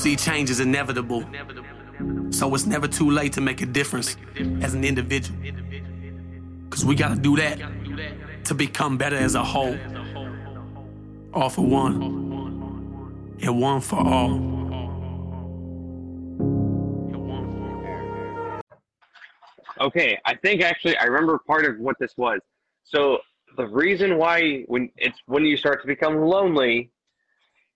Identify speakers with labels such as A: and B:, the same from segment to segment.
A: see change is inevitable. So it's never too late to make a difference as an individual. Cause we gotta do that to become better as a whole. All for one, and one for all.
B: Okay, I think actually I remember part of what this was. So the reason why when it's when you start to become lonely,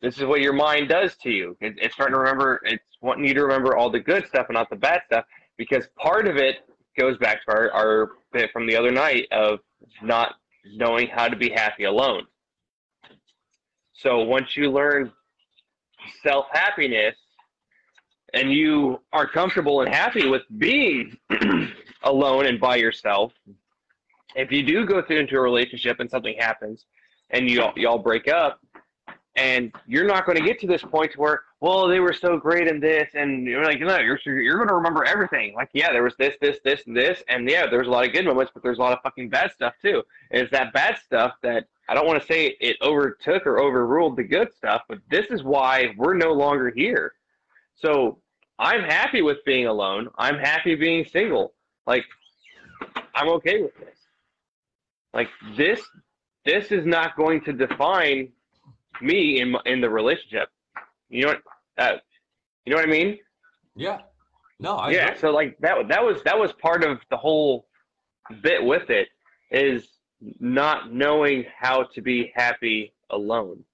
B: this is what your mind does to you. It, it's starting to remember. It's wanting you to remember all the good stuff and not the bad stuff because part of it goes back to our, our bit from the other night of not knowing how to be happy alone. So once you learn self happiness and you are comfortable and happy with being alone and by yourself, if you do go through into a relationship and something happens and you all, you all break up, and you're not going to get to this point where, well, they were so great in this, and you're like, no, you're you're going to remember everything. Like, yeah, there was this, this, this, and this, and yeah, there's a lot of good moments, but there's a lot of fucking bad stuff too. And it's that bad stuff that I don't want to say it overtook or overruled the good stuff, but this is why we're no longer here. So I'm happy with being alone. I'm happy being single. Like, I'm okay with this. Like this, this is not going to define me in in the relationship. You know what? Uh, you know what I mean?
C: Yeah. No. I
B: yeah.
C: agree.
B: So like that that was that was part of the whole bit with it is not knowing how to be happy alone.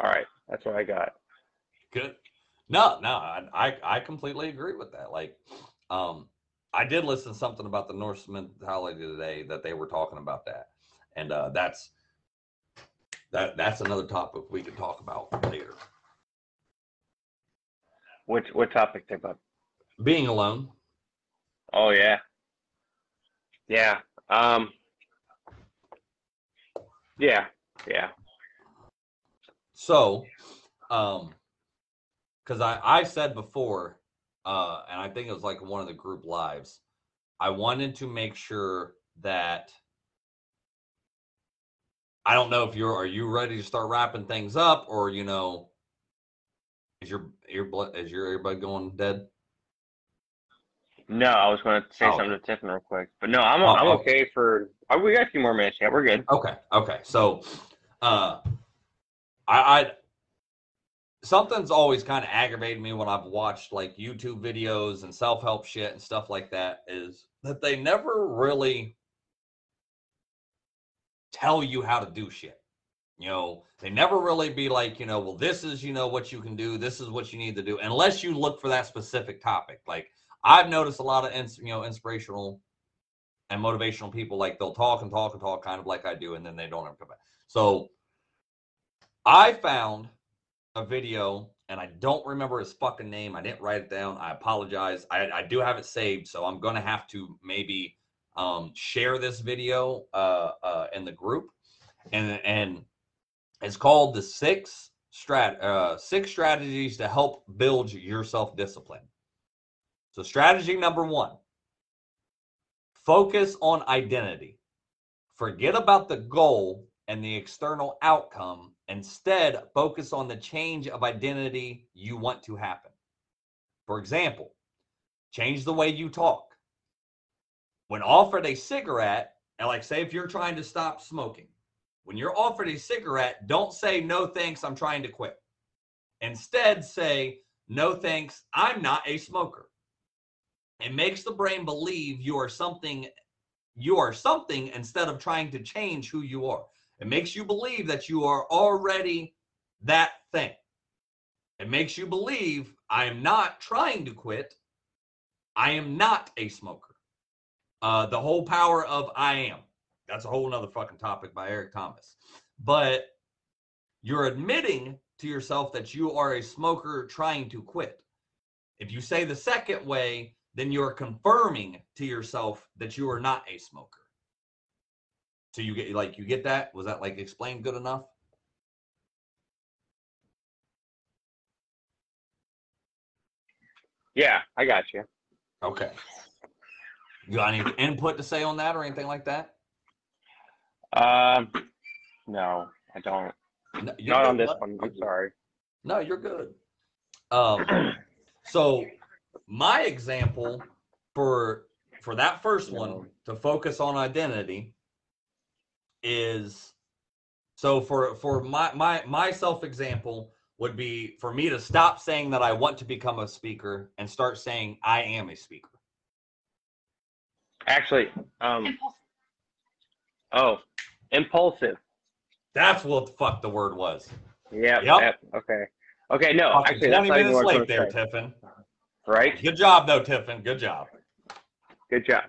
B: All right, that's what I got.
C: Good. No, no, I, I I completely agree with that. Like, um, I did listen to something about the Norse mentality today that they were talking about that, and uh, that's that that's another topic we could talk about later.
B: Which what topic up?
C: Being alone.
B: Oh yeah, yeah. Um, yeah, yeah.
C: So, um, because I I said before, uh, and I think it was like one of the group lives, I wanted to make sure that I don't know if you're are you ready to start wrapping things up or you know is your ear blood is your earbud going dead?
B: No, I was going to say
C: Oh,
B: something to Tiffin real quick, but no, I'm
C: Oh,
B: I'm
C: okay.
B: okay for. Oh, we got a few more minutes. Yeah, we're good.
C: Okay, okay. So, uh, I, I something's always kind of aggravated me when I've watched like YouTube videos and self help shit and stuff like that is that they never really tell you how to do shit. You know, they never really be like, you know, well, this is, you know, what you can do. This is what you need to do, unless you look for that specific topic. Like I've noticed a lot of, ins- you know, inspirational and motivational people, like they'll talk and talk and talk, kind of like I do, and then they don't ever come back. So I found a video, and I don't remember his fucking name. I didn't write it down. I apologize. I, I do have it saved, so I'm gonna have to maybe um, share this video uh, uh, in the group, and and it's called the six strat uh, six strategies to help build your self discipline. So strategy number one: focus on identity. Forget about the goal and the external outcome. Instead, focus on the change of identity you want to happen. For example, change the way you talk. When offered a cigarette, and like say if you're trying to stop smoking, when you're offered a cigarette, don't say no thanks, I'm trying to quit. Instead, say no thanks, I'm not a smoker. It makes the brain believe you are something you are something instead of trying to change who you are. It makes you believe that you are already that thing. It makes you believe I am not trying to quit. I am not a smoker. Uh, the whole power of I am. That's a whole nother fucking topic by Eric Thomas. But you're admitting to yourself that you are a smoker trying to quit. If you say the second way, then you're confirming to yourself that you are not a smoker. So you get like you get that? Was that like explained good enough?
B: Yeah, I got you.
C: Okay. You got any input to say on that or anything like that?
B: Um, no, I don't.
C: No,
B: Not on this one. I'm sorry.
C: No, you're good. Um, so my example for for that first one to focus on identity is so for for my my my self example would be for me to stop saying that I want to become a speaker and start saying I am a speaker.
B: Actually, um, oh, impulsive.
C: That's what the fuck the word was.
B: Yeah.
C: Yep.
B: yep, Okay. Okay. No,
C: Fucking
B: actually, that's
C: 20
B: not even what I
C: late there, Tiffin.
B: Right.
C: Good job though, Tiffin. Good job.
B: Good job.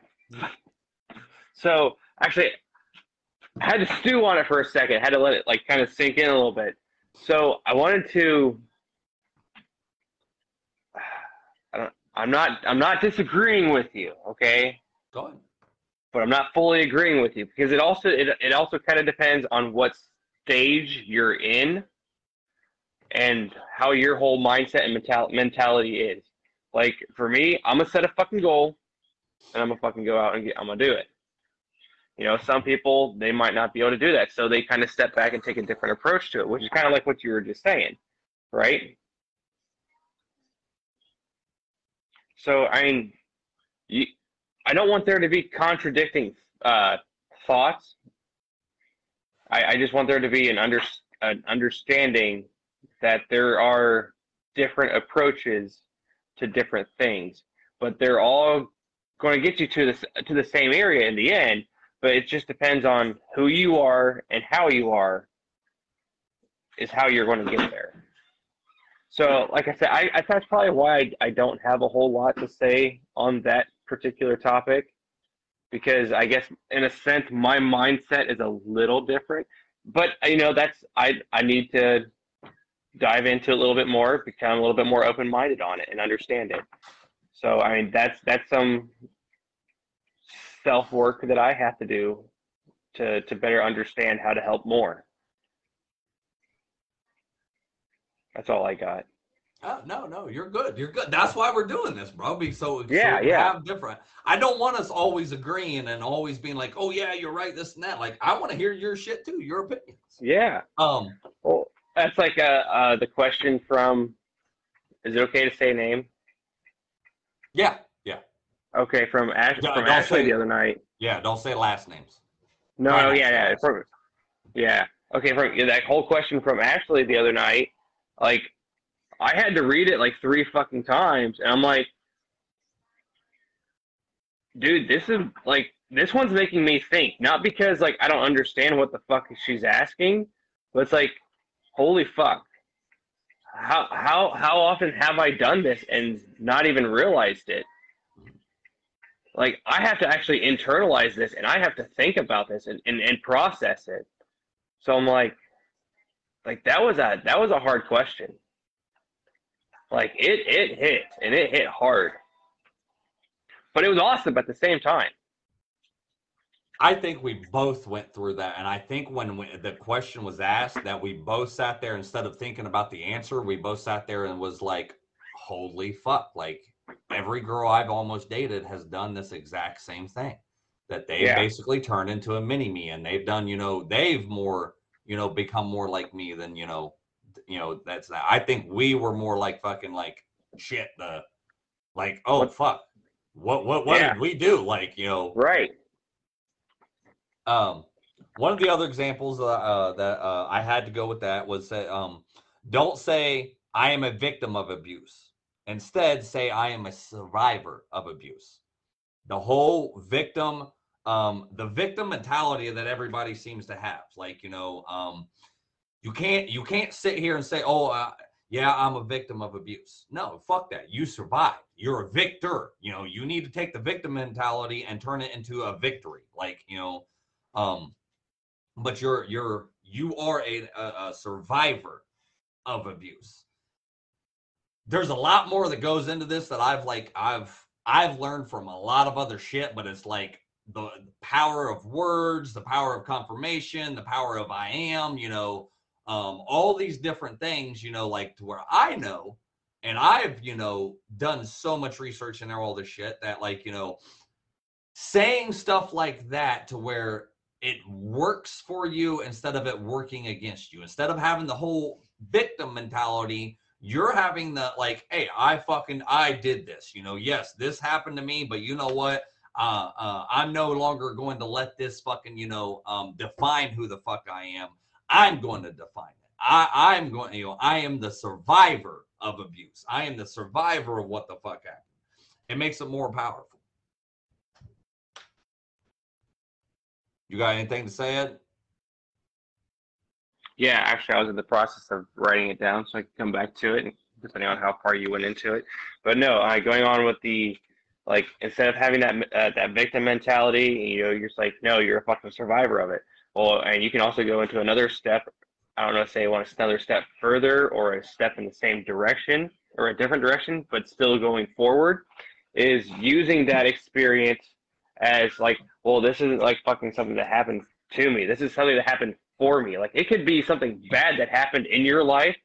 B: So actually, I had to stew on it for a second. had to let it like kind of sink in a little bit. So I wanted to. I don't, I'm not. I'm not disagreeing with you. Okay.
C: Go ahead.
B: but I'm not fully agreeing with you because it also it, it also kind of depends on what stage you're in and how your whole mindset and mental, mentality is. Like for me, I'm gonna set a fucking goal and I'm gonna fucking go out and get, I'm gonna do it. You know, some people they might not be able to do that, so they kind of step back and take a different approach to it, which is kind of like what you were just saying, right? So I mean, you, I don't want there to be contradicting uh, thoughts. I, I just want there to be an under an understanding that there are different approaches to different things, but they're all going to get you to the to the same area in the end. But it just depends on who you are and how you are is how you're going to get there. So, like I said, I, I that's probably why I, I don't have a whole lot to say on that particular topic because I guess in a sense my mindset is a little different. But you know, that's I I need to dive into it a little bit more, become a little bit more open minded on it and understand it. So I mean that's that's some self work that I have to do to to better understand how to help more. That's all I got.
C: Oh, no, no, you're good. You're good. That's why we're doing this, bro. Be so
B: Yeah,
C: so
B: yeah.
C: Have different. I don't want us always agreeing and always being like, "Oh yeah, you're right," this and that. Like, I want to hear your shit too, your opinions.
B: Yeah.
C: Um,
B: Well, that's like uh, uh, the question from. Is it okay to say name?
C: yeah, yeah,
B: Okay, from Ash
C: Don't-
B: from Ashley
C: say-
B: the other night.
C: yeah. Don't say last names.
B: No, no, yeah, yeah, from, yeah. Okay, from yeah, that whole question from Ashley the other night, like I had to read it like three fucking times, and I'm like, dude, this is like this one's making me think. Not because like I don't understand what the fuck she's asking, but it's like, holy fuck. How how how often have I done this and not even realized it? Like I have to actually internalize this and I have to think about this and, and, and process it. So I'm like like that was a that was a hard question. Like it it hit and it hit hard. But it was awesome at the same time.
C: I think we both went through that, and I think when we, the question was asked, that we both sat there instead of thinking about the answer, we both sat there and was like, "Holy fuck!" Like every girl I've almost dated has done this exact same thing. That they
B: Yeah.
C: basically turned into a mini me, and they've done, you know, they've more, you know, become more like me than you know, you know. That's that. I think we were more like fucking like shit. The like, oh
B: What-
C: fuck, what what what
B: Yeah.
C: did we do? Like, you know,
B: Right.
C: um, one of the other examples uh, uh, that uh, I had to go with that was that um, don't say I am a victim of abuse. Instead, say I am a survivor of abuse. The whole victim, um, the victim mentality that everybody seems to have, like you know, um, you can't you can't sit here and say, oh, uh, yeah, I'm a victim of abuse. No, fuck that. You survived. You're a victor. You know, you need to take the victim mentality and turn it into a victory. Like you know, um but you're you're you are a, a, survivor of abuse there's a lot more that goes into this that i've like i've i've learned from a lot of other shit but it's like the power of words the power of confirmation the power of i am you know um all these different things you know like to where i know and i've you know done so much research and all this shit that like you know saying stuff like that to where it works for you instead of it working against you. Instead of having the whole victim mentality, you're having the like, hey, I fucking I did this. You know, yes, this happened to me, but you know what? Uh, uh, I'm no longer going to let this fucking, you know, um, define who the fuck I am. I'm going to define it. I, I'm going, you know, I am the survivor of abuse. I am the survivor of what the fuck happened. It makes it more powerful. You got anything to say, Ed?
B: Yeah, actually, I was in the process of writing it down so I can come back to it, depending on how far you went into it. But no, uh, going on with the like instead of having that uh, that victim mentality, you know, you're just like, no, you're a fucking survivor of it. Well, and you can also go into another step. I don't know, say you want another step further or a step in the same direction or a different direction, but still going forward, is using that experience as like, well, this isn't like fucking something that happened to me. This is something that happened for me. Like it could be something bad that happened in your life,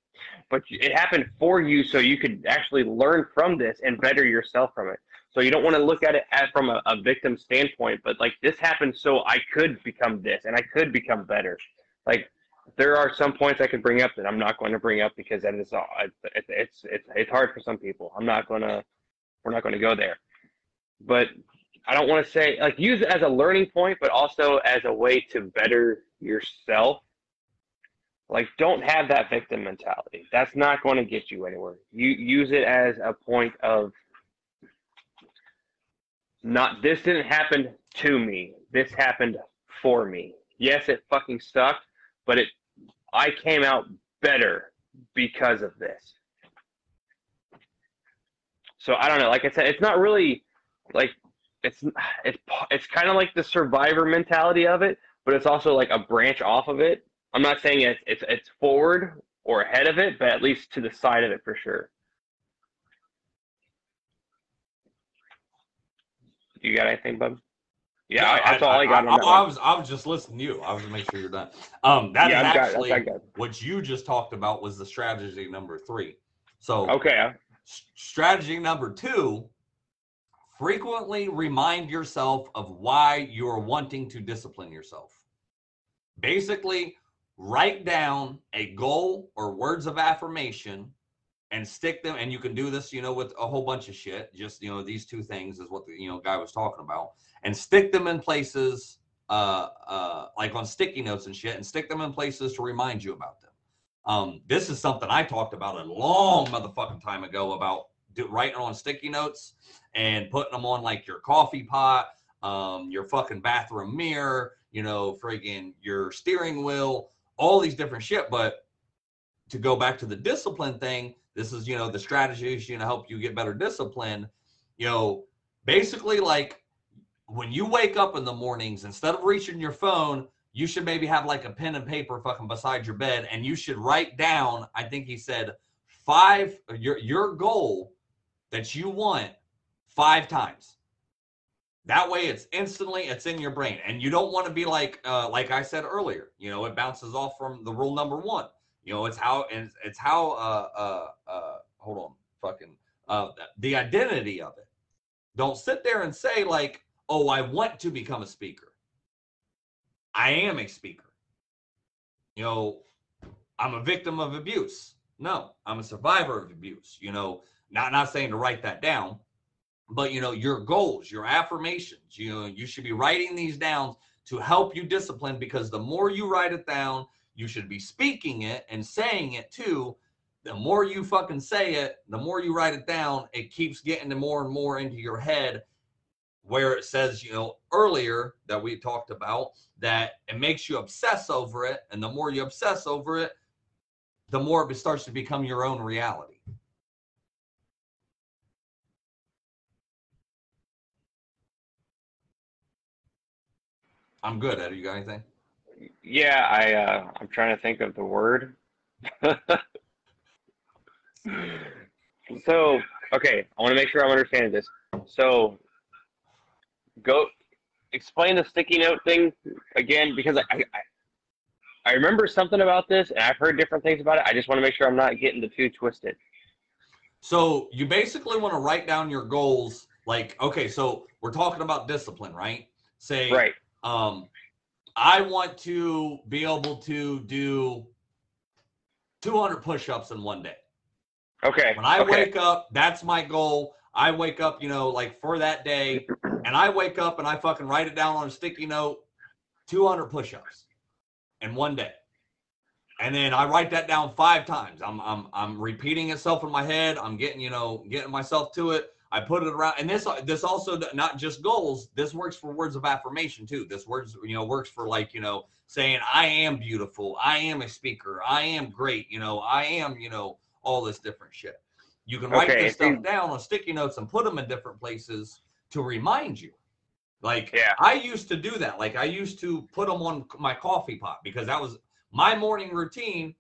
B: but it happened for you so you could actually learn from this and better yourself from it. So you don't want to look at it as from a, a victim standpoint, but like this happened so I could become this and I could become better. Like there are some points I could bring up that I'm not going to bring up because that is all. It's it's it's, it's hard for some people. I'm not gonna. We're not going to go there. But I don't want to say like use it as a learning point, but also as a way to better yourself. Like don't have that victim mentality. That's not going to get you anywhere. You use it as a point of not this didn't happen to me. This happened for me. Yes, it fucking sucked, but it I came out better because of this. So I don't know. Like I said, it's not really like it's it's it's kind of like the survivor mentality of it, but it's also like a branch off of it. I'm not saying it's it's it's forward or ahead of it, but at least to the side of it for sure. You got anything, bub? Yeah,
C: Yeah,
B: that's all I, got.
C: I, I was I was just listening to you. I was to make sure you're done. Um, that is
B: Yeah, got-
C: actually
B: got-
C: what you just talked about was the strategy number three. So
B: Okay,
C: strategy number two: frequently remind yourself of why you're wanting to discipline yourself. Basically, write down a goal or words of affirmation and stick them and you can do this you know with a whole bunch of shit. Just you know these two things is what the you know guy was talking about. And stick them in places uh uh like on sticky notes and shit and stick them in places to remind you about them. Um this is something i talked about a long motherfucking time ago about do, writing on sticky notes and putting them on like your coffee pot um your fucking bathroom mirror you know friggin your steering wheel all these different shit. But to go back to the discipline thing this is you know the strategies you know help you get better discipline you know basically like when you wake up in the mornings instead of reaching your phone you should maybe have like a pen and paper fucking beside your bed and you should write down i think he said five your your goal that you want five times. That way it's instantly it's in your brain and you don't want to be like uh like i said earlier you know it bounces off from the rule number one you know, it's how and it's how uh uh uh hold on, fucking uh the identity of it. Don't sit there and say like, "Oh, I want to become a speaker." I am a speaker. You know, I'm a victim of abuse. No, I'm a survivor of abuse. You know, not not saying to write that down, but you know, your goals, your affirmations, you know, you should be writing these down to help you discipline because the more you write it down, you should be speaking it and saying it too. The more you fucking say it, the more you write it down, it keeps getting more and more into your head. Where it says, you know, earlier that we talked about that it makes you obsess over it. And the more you obsess over it, the more it starts to become your own reality. I'm good, Eddie. You got anything?
B: Yeah, I uh, I'm trying to think of the word. so okay, I want to make sure I'm understanding this. So go explain the sticky note thing again because I, I I remember something about this and I've heard different things about it. I just want to make sure I'm not getting the two twisted.
C: So you basically want to write down your goals. Like, okay, so we're talking about discipline, right? Say,
B: Right.
C: um, I want to be able to do 200 push-ups in one day.
B: Okay.
C: When I
B: okay.
C: wake up, that's my goal. I wake up, you know, like for that day, and I wake up and I fucking write it down on a sticky note, 200 push-ups in one day. And then I write that down five times. I'm I'm I'm repeating itself in my head. I'm getting, you know, getting myself to it. I put it around, and this this also not just goals. This works for words of affirmation too. This words, you know, works for like you know saying I am beautiful, I am a speaker, I am great, you know, I am, you know, all this different shit. You can write
B: Okay,
C: this stuff down on sticky notes and put them in different places to remind you. Like
B: Yeah.
C: I used to do that. Like I used to put them on my coffee pot because that was my morning routine.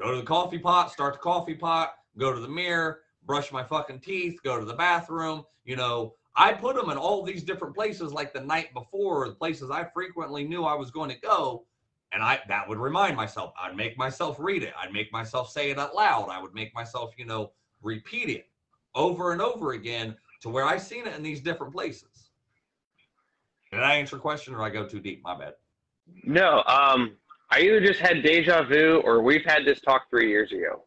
C: Go to the coffee pot, start the coffee pot, go to the mirror, brush my fucking teeth, go to the bathroom. You know, I put them in all these different places like the night before, or the places I frequently knew I was going to go. And I that would remind myself. I'd make myself read it. I'd make myself say it out loud. I would make myself, you know, repeat it over and over again to where I seen it in these different places. Did I answer your question or I go too deep? My bad.
B: No, um, I either just had deja vu or we've had this talk three years ago.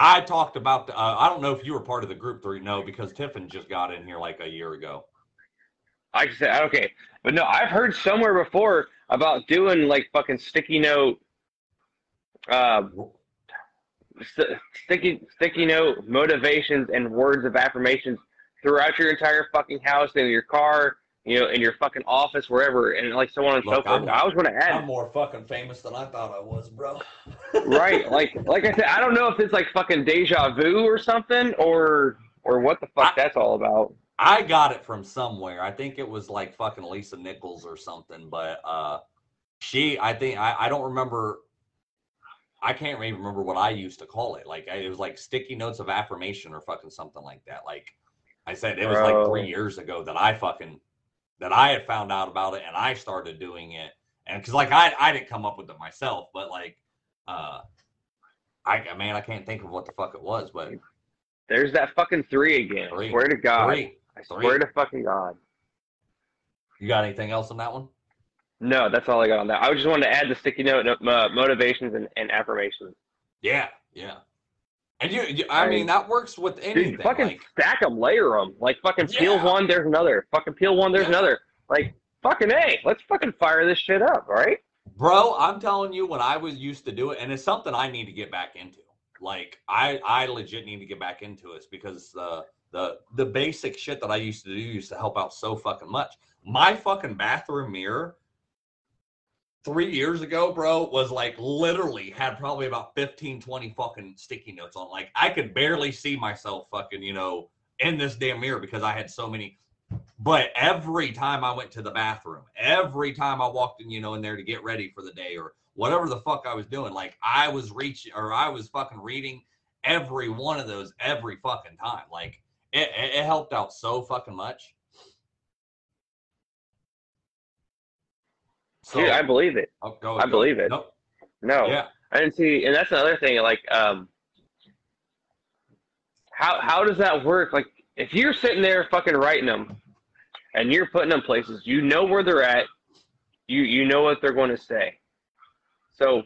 C: I talked about. The, uh, I don't know if you were part of the group three. No, because Tiffin just got in here like a year ago.
B: I said, okay, but no, I've heard somewhere before about doing like fucking sticky note, uh, st- sticky sticky note motivations and words of affirmations throughout your entire fucking house, in your car, you know, in your fucking office, wherever, and like so on and so forth.
C: I'm-
B: I was going to add
C: I'm more fucking famous than I thought I was, bro.
B: right like like i said i don't know if it's like fucking deja vu or something or or what the fuck
C: I-
B: that's all about
C: I got it from somewhere. I think it was like fucking Lisa Nichols or something, but uh she I think I, I don't remember I can't even remember what I used to call it. Like I, it was like sticky notes of affirmation or fucking something like that. Like I said, it was like three years ago that I fucking that I had found out about it and I started doing it. And because like I I didn't come up with it myself, but like uh I man, I can't think of what the fuck it was, but
B: there's that fucking three again
C: Three.
B: i swear to god
C: three.
B: i swear
C: Three.
B: to fucking god
C: You got anything else on that one?
B: no that's all i got on that i just wanted to add the sticky note uh, motivations and, and affirmations
C: Yeah, yeah. And you, you I
B: I-
C: mean, that works with anything.
B: Dude, fucking
C: like,
B: stack them layer them like fucking peel
C: Yeah.
B: one there's another fucking peel one there's
C: Yeah.
B: another like fucking a let's fucking fire this shit up all right
C: bro, I'm telling you, when I was used to do it, and it's something I need to get back into. Like, I, I legit need to get back into it because uh, the the basic shit that I used to do used to help out so fucking much. My fucking bathroom mirror three years ago, bro, was like literally had probably about 15, 20 fucking sticky notes on. Like, I could barely see myself fucking, you know, in this damn mirror because I had so many. But every time I went to the bathroom, every time I walked in, you know, in there to get ready for the day or whatever the fuck I was doing, like I was reaching or I was fucking reading every one of those every fucking time. Like it, it, helped out so fucking much. So,
B: dude i believe it
C: oh, go,
B: I
C: go.
B: believe it.
C: Nope.
B: no
C: Yeah.
B: I didn't see, and that's another thing. Like, um, how how does that work? Like, if you're sitting there fucking writing them, and you're putting them places, you know where they're at. You you know what they're going to say. So,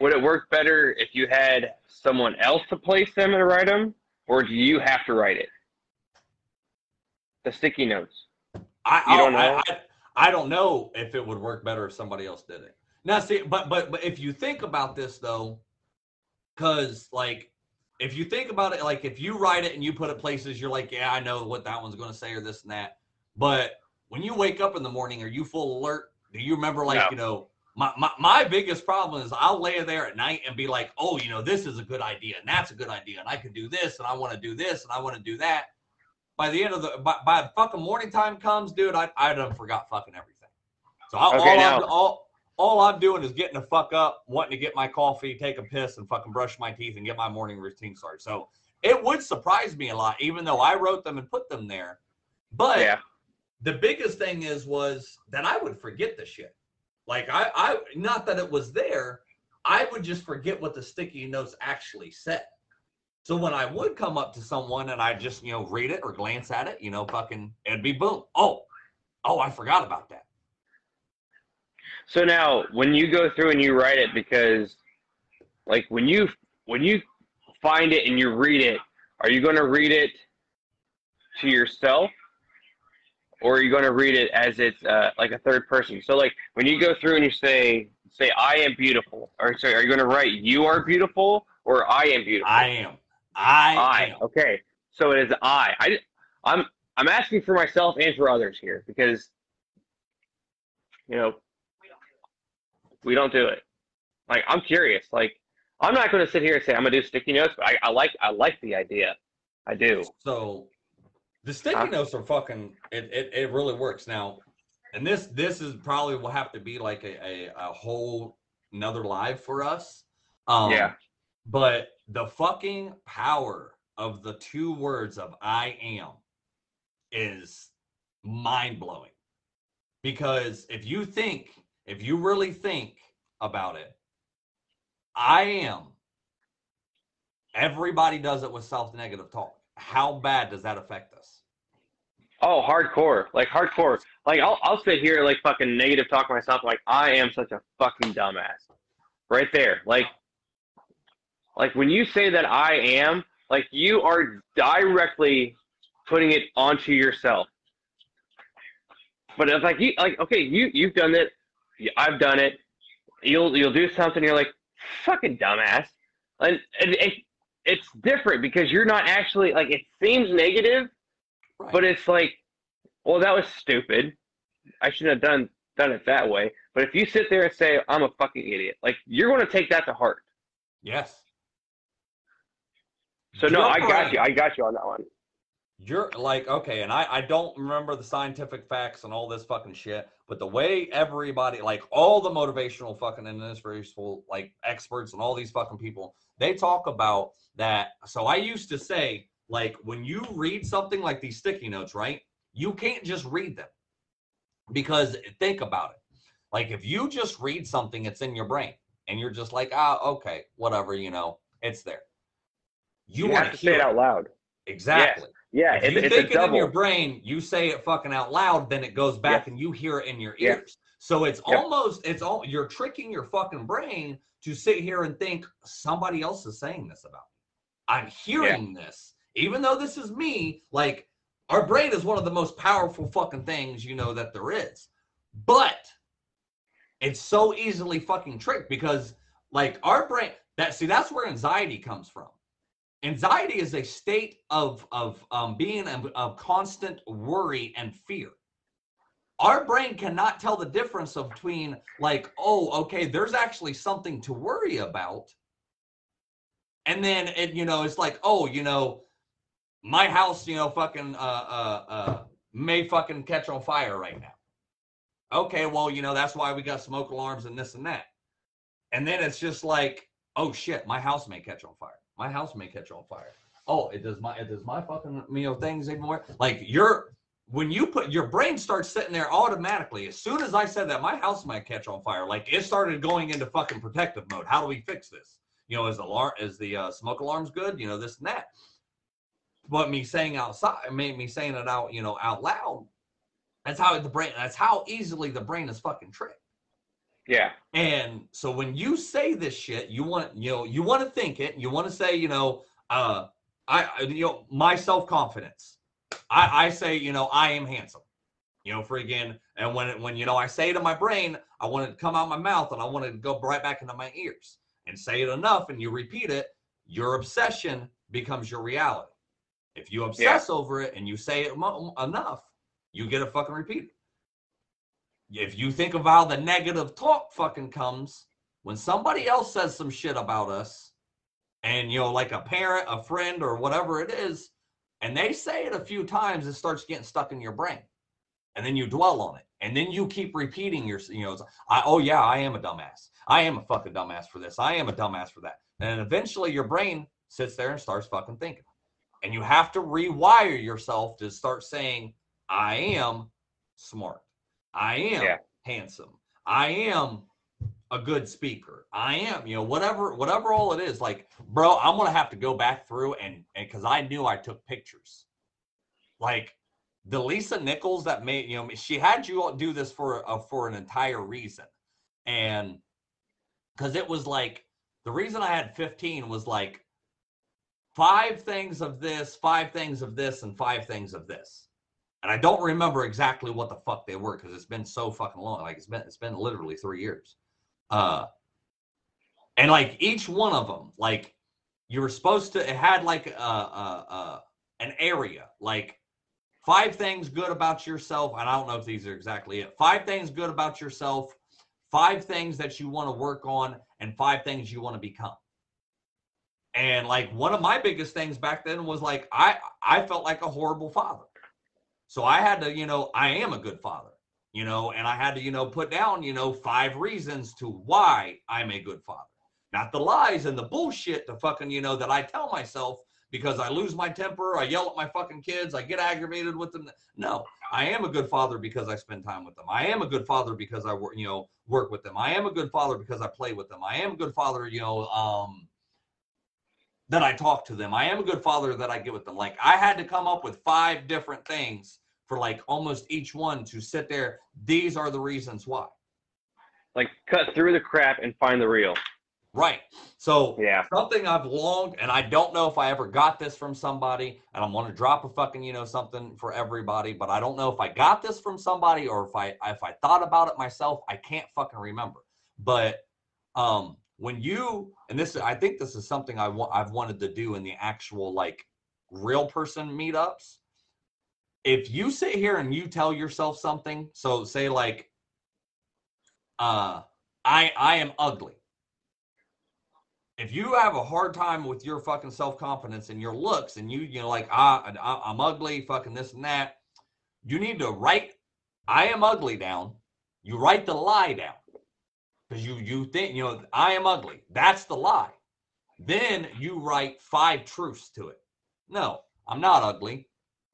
B: would it work better if you had someone else to place them and write them, or do you have to write it? The sticky notes.
C: I,
B: You don't
C: oh, I-
B: know?
C: I, I don't know if it would work better if somebody else did it. Now, see, but but but if you think about this though, because like if you think about it, like if you write it and you put it places, you're like, yeah, I know what that one's going to say or this and that. But when you wake up in the morning, are you full alert? Do you remember like
B: No.
C: you know? My, my, my biggest problem is I'll lay there at night and be like, oh, you know, this is a good idea and that's a good idea and I can do this and I want to do this and I want to do that by the end of the by, by the fucking morning time comes, dude, I I done forgot fucking everything. So I,
B: Okay,
C: all,
B: now-
C: I'm, all all I'm doing is getting the fuck up, wanting to get my coffee, take a piss, and fucking brush my teeth and get my morning routine started. So it would surprise me a lot, even though I wrote them and put them there. But
B: Yeah.
C: the biggest thing is was that I would forget the shit. Like I I not that it was there, I would just forget what the sticky notes actually said. So when I would come up to someone and I just, you know, read it or glance at it, you know, fucking, it'd be boom. Oh, Oh, I forgot about that.
B: So now, when you go through and you write it, because like when you when you find it and you read it, are you going to read it to yourself, or are you going to read it as it's uh, like a third person? So like when you go through and you say say I am beautiful, or sorry, are you going to write you are beautiful or I am beautiful?
C: I am. I,
B: I.
C: am.
B: Okay, so it is I. I. I'm. I'm asking for myself and for others here because, you know, we don't do it. Like I'm curious. Like I'm not going to sit here and say I'm gonna do sticky notes, but I, I like. I like the idea. I do.
C: So the sticky
B: Huh?
C: notes are fucking. It, it it really works now, and this this is probably will have to be like a a, a whole another live for us. Um,
B: Yeah.
C: But the fucking power of the two words of I am is mind blowing. Because if you think, if you really think about it, I am. Everybody does it with self negative talk. How bad does that affect us?
B: Oh, hardcore. Like hardcore. Like I'll I'll sit here like fucking negative talk myself. Like I am such a fucking dumbass. Right there. Like like when you say that I am, like you are directly putting it onto yourself. But it's like you like okay, you you've done it. I've done it. You'll you'll do something. You're like fucking dumbass, and, and it, it's different because you're not actually like it seems negative,
C: Right.
B: but it's like, well, that was stupid. I shouldn't have done done it that way. But if you sit there and say I'm a fucking idiot, like you're going to take that to heart.
C: yes.
B: So no, I got you. I got you on that one.
C: You're like, okay, and I, I don't remember the scientific facts and all this fucking shit, but the way everybody, like all the motivational fucking and inspirational, like experts and all these fucking people, they talk about that. So I used to say, like, when you read something like these sticky notes, right? You can't just read them because think about it. Like, if you just read something, it's in your brain and you're just like, ah, okay, whatever, you know, it's there.
B: You, have to say it out loud.
C: Exactly.
B: Yeah,
C: If
B: it's,
C: you think it in your brain, you say it fucking out loud, then it goes back and you hear it in your
B: Yeah.
C: ears. So it's almost it's all you're tricking your fucking brain to sit here and think somebody else is saying this about me. I'm hearing this, even though this is me. Like our brain is one of the most powerful fucking things you know that there is, but it's so easily fucking tricked because like our brain that see that's where anxiety comes from anxiety is a state of of um, being of, of constant worry and fear. Our brain cannot tell the difference between like oh okay there's actually something to worry about. And then it you know it's like oh you know my house you know fucking uh uh uh may fucking catch on fire right now. Okay well you know that's why we got smoke alarms and this and that. And then it's just like oh shit my house may catch on fire my house may catch on fire. Oh it does my it does my fucking you know things even more like you're when you put your brain starts sitting there automatically as soon as i said that my house might catch on fire. Like it started going into fucking protective mode. How do we fix this? You know is the alarm is the uh, smoke alarms good? You know this and that. But me saying outside made me saying it out you know out loud that's how the brain that's how easily the brain is fucking tricked
B: Yeah,
C: and so when you say this shit, you want you know you want to think it. You want to say you know uh I you know my self confidence. I I say you know I am handsome. You know friggin' and when it, when you know I say it in my brain, I want it to come out my mouth and I want it to go right back into my ears and say it enough and you repeat it. Your obsession becomes your reality. If you obsess over it and you say it mo- enough, you get a fucking repeat. If you think of how the negative talk fucking comes when somebody else says some shit about us, and you know, like a parent, a friend, or whatever it is, and they say it a few times, it starts getting stuck in your brain, and then you dwell on it, and then you keep repeating your, you know, I, oh yeah, I am a dumbass. I am a fucking dumbass for this. I am a dumbass for that, and eventually your brain sits there and starts fucking thinking, and you have to rewire yourself to start saying, I am smart. I am
B: Yeah.
C: handsome. I am a good speaker. I am, you know, whatever, whatever all it is. Like, bro, I'm gonna have to go back through and and because I knew I took pictures. Like the Lisa Nichols that made you know she had you all do this for uh, for an entire reason, and because it was like the reason I had 15 was like five things of this, five things of this, and five things of this. And I don't remember exactly what the fuck they were because it's been so fucking long. Like it's been it's been literally three years. Uh and like each one of them, like you were supposed to it had like a, a, a an area, like five things good about yourself. And I don't know if these are exactly it. Five things good about yourself, five things that you want to work on, and five things you want to become. And like one of my biggest things back then was like I I felt like a horrible father. So I had to, you know, I am a good father, you know, and I had to, you know, put down, you know, five reasons to why I'm a good father. Not the lies and the bullshit to fucking, you know, that I tell myself because I lose my temper, I yell at my fucking kids, I get aggravated with them. No, I am a good father because I spend time with them. I am a good father because I work, you know, work with them. I am a good father because I play with them. I am a good father, you know, um, that I talk to them. I am a good father that I get with them. Like I had to come up with five different things for like almost each one to sit there. These are the reasons why.
B: Like cut through the crap and find the real.
C: Right. So
B: Yeah.
C: something I've longed, and I don't know if I ever got this from somebody, and I'm gonna drop a fucking, you know, something for everybody, but I don't know if I got this from somebody or if I if I thought about it myself. I can't fucking remember. But um when you and this I think this is something I want I've wanted to do in the actual like real person meetups. If you sit here and you tell yourself something, so say like uh I I am ugly. If you have a hard time with your fucking self-confidence and your looks and you you know like ah I, i'm ugly fucking this and that you need to write i am ugly down. You write the lie down because you you think you know i am ugly. That's the lie. Then you write five truths to it. No i'm not ugly.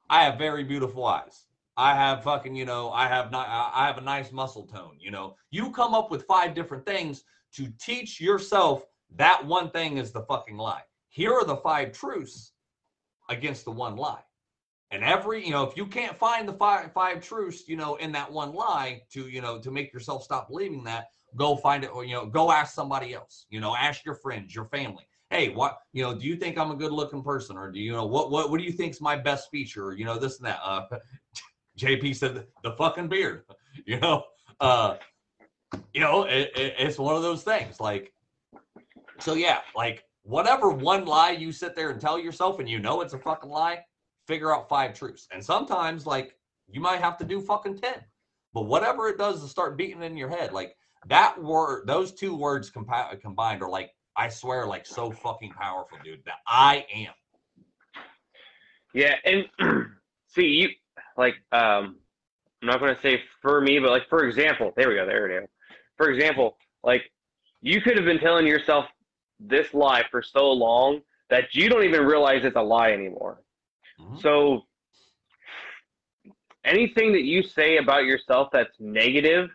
C: I have very beautiful eyes. I have fucking you know i have not i have a nice muscle tone you know. You come up with five different things to teach yourself that one thing is the fucking lie. Here are the five truths against the one lie. And every, you know, if you can't find the five five truths, you know, in that one lie to, you know, to make yourself stop believing that, go find it or you know, go ask somebody else. You know, ask your friends, your family. Hey, what, you know, do you think I'm a good looking person or do you know what what what do you think's my best feature or you know this and that? Uh JP said the fucking beard. You know, uh you know, it, it, it's one of those things like so yeah, like whatever one lie you sit there and tell yourself and you know it's a fucking lie, figure out five truths. And sometimes like you might have to do fucking 10. But whatever it does to start beating in your head, like that word, those two words compi- combined are like, I swear, like so fucking powerful, dude. That I am.
B: Yeah, and see you like um I'm not gonna say for me, but like for example, there we go, there we go. For example, like you could have been telling yourself this lie for so long that you don't even realize it's a lie anymore.
C: Mhm.
B: So anything that you say about yourself that's negative,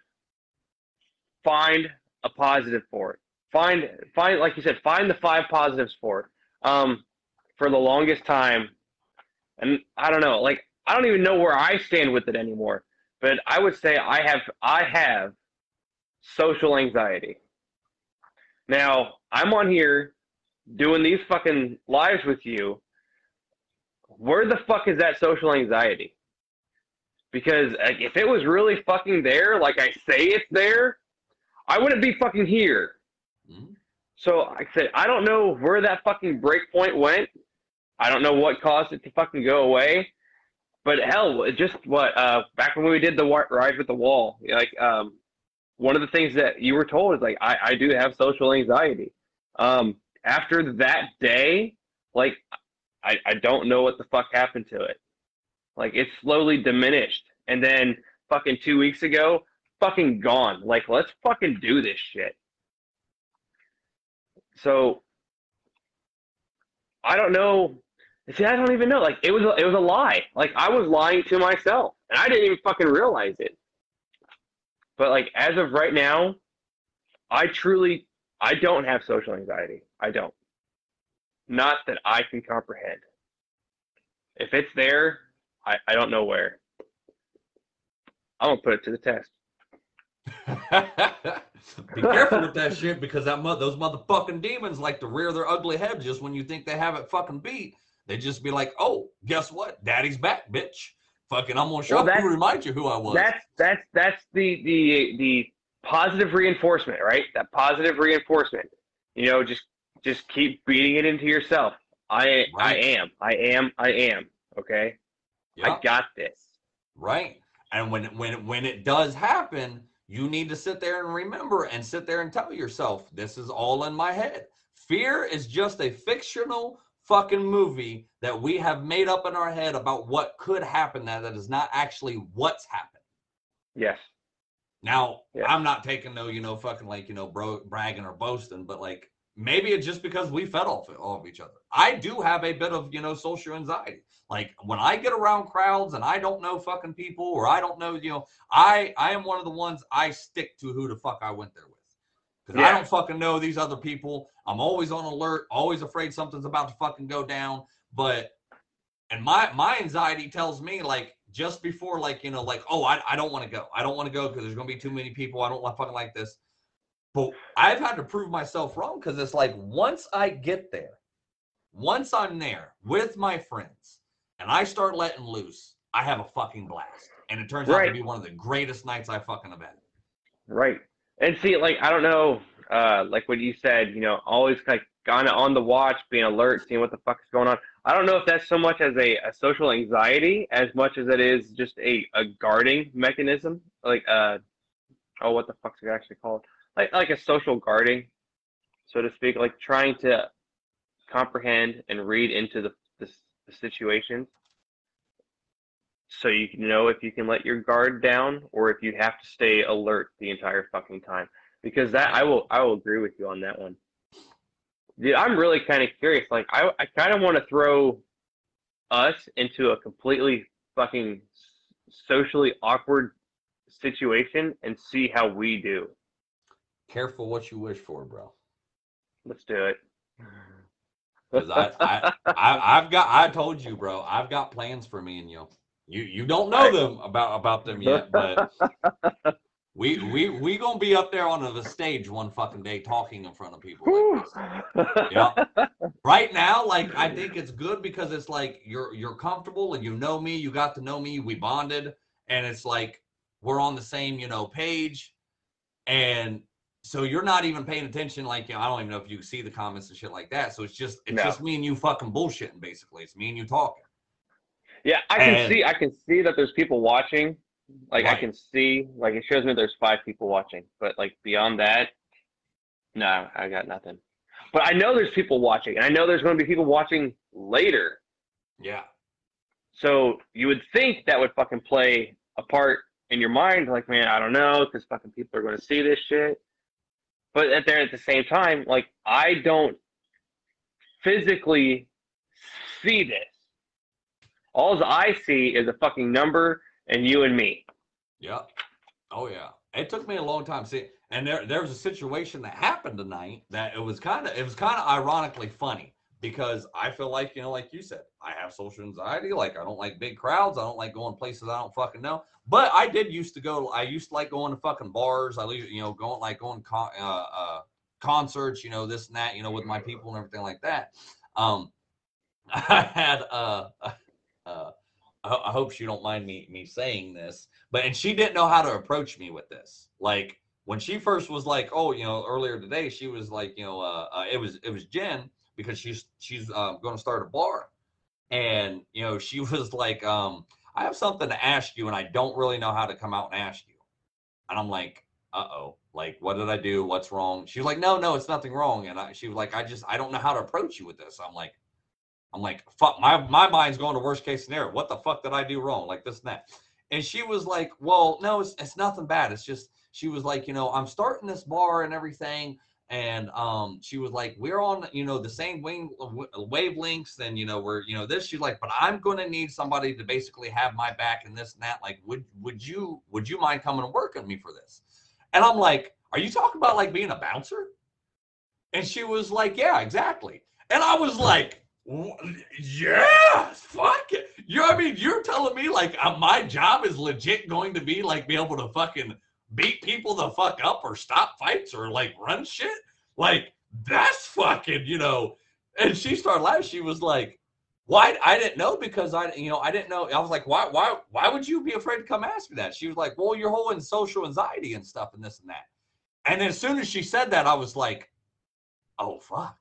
B: find a positive for it. Find find like you said, find the five positives for it. Um, for the longest time, and I don't know, like I don't even know where I stand with it anymore. But I would say I have I have social anxiety. Now I'm on here doing these fucking lives with you. Where the fuck is that social anxiety? Because if it was really fucking there, like I say it's there, I wouldn't be fucking here.
C: Mhm.
B: So I said, I don't know where that fucking break point went. I don't know what caused it to fucking go away. But hell, just what uh back when we did the ride with the wall, like um one of the things that you were told is like I, I do have social anxiety. Um after that day, like I, I don't know what the fuck happened to it. Like it slowly diminished. And then fucking two weeks ago, fucking gone. Like let's fucking do this shit. So I don't know. See, I don't even know. Like it was a, it was a lie. Like I was lying to myself, and I didn't even fucking realize it. But like as of right now, I truly I don't have social anxiety. I don't. Not that I can comprehend. If it's there, I, I don't know where. I'm gonna put it to the test.
C: Be careful with that shit because that mo- those motherfucking demons like to rear their ugly head just when you think they have it fucking beat. They just be like, "Oh, guess what? Daddy's back, bitch. Fucking, I'm gonna show
B: Well,
C: you, remind you who I was."
B: That's that's that's the the the positive reinforcement, right? That positive reinforcement. You know, just just keep beating it into yourself. I I am. I am. I am. Okay.
C: Yeah.
B: I got this.
C: Right. And when when when it does happen, you need to sit there and remember and sit there and tell yourself, this is all in my head. Fear is just a fictional fucking movie that we have made up in our head about what could happen that that is not actually what's happened.
B: Yes.
C: Now,
B: Yeah.
C: I'm not taking no, you know, fucking like, you know, bro bragging or boasting, but like maybe it's just because we fed off off each other. I do have a bit of, you know, social anxiety. Like when I get around crowds and I don't know fucking people or I don't know, you know, I I am one of the ones I stick to who the fuck I went there with. Because I don't fucking know these other people. I'm always on alert, always afraid something's about to fucking go down. But and my my anxiety tells me like just before like you know like oh I, I don't want to go I don't want to go because there's gonna be too many people I don't want fucking like this but I've had to prove myself wrong because it's like once I get there once I'm there with my friends and I start letting loose I have a fucking blast and it turns out to be one of the greatest nights I fucking have had
B: Right. And see, like I don't know, uh, like what you said, you know, always like kind of on the watch, being alert, seeing what the fuck is going on. I don't know if that's so much as a, a social anxiety as much as it is just a, a guarding mechanism. Like uh oh what the fuck's it actually called? Like like a social guarding, so to speak, like trying to comprehend and read into the the, the situation so you know if you can let your guard down or if you have to stay alert the entire fucking time. Because that I will I will agree with you on that one. Dude, I'm really kind of curious. Like I I kind of want to throw us into a completely fucking socially awkward situation and see how we do.
C: careful what you wish for bro
B: Let's do it.
C: because I, I I I've got I told you bro I've got plans for me and you you you don't know them about about them yet but We we we gonna be up there on the stage one fucking day talking in front of people. Like. Yeah. Right now, like I think it's good because it's like you're you're comfortable and you know me, you got to know me, we bonded, and it's like we're on the same you know page, and so you're not even paying attention. Like you know, I don't even know if you see the comments and shit like that. So it's just it's
B: No.
C: just me and you fucking bullshitting basically. It's me and you talking.
B: Yeah, I can
C: And-
B: see I can see that there's people watching. Like I can see like it shows me there's five people watching, but like beyond that, no, I got nothing. But I know there's people watching, and I know there's going to be people watching later.
C: Yeah.
B: So you would think that would fucking play a part in your mind, like, man, I don't know, because fucking people are going to see this shit. But at there at the same time, like, I don't physically see this. All I see is a fucking number and you and me.
C: Yeah. Oh yeah. It took me a long time. See, and there there was a situation that happened tonight that it was kind of it was kind of ironically funny because I feel like you know, like you said, I have social anxiety. Like I don't like big crowds. I don't like going places I don't fucking know. But I did used to go. I used to like going to fucking bars. I you know, going like going con- uh, uh, concerts. You know, this and that. You know, with my people and everything like that. Um, I had uh, uh, I, I hope she don't mind me me saying this, but and she didn't know how to approach me with this. Like when she first was like, oh, you know, earlier today, she was like, you know, uh, uh it was it was Jen because she's she's uh, going to start a bar, and you know, she was like, um, I have something to ask you, and I don't really know how to come out and ask you, and I'm like, uh oh, like what did I do? What's wrong? She's like, no, no, it's nothing wrong, and I, she was like, I just I don't know how to approach you with this. I'm like. I'm like, fuck, my, my mind's going to worst case scenario. What the fuck did I do wrong? Like this and that. And she was like, well, no, it's, it's nothing bad. It's just, she was like, you know, I'm starting this bar and everything. And um, she was like, we're on, you know, the same wing, wavelengths. And, you know, we're, you know, this, she's like, but I'm going to need somebody to basically have my back and this and that. Like, would, would you, would you mind coming and working with me for this? And I'm like, are you talking about like being a bouncer? And she was like, yeah, exactly. And I was like, "Wh- yeah, fuck it. you I mean? You're telling me like uh, my job is legit going to be like be able to fucking beat people the fuck up or stop fights or like run shit? Like that's fucking, you know. And she started laughing. She was like, "Why? I didn't know because I, you know, I didn't know." I was like, "Why? Why? Why would you be afraid to come ask me that?" She was like, "Well, you're holding social anxiety and stuff and this and that." And as soon as she said that, I was like, "Oh fuck!"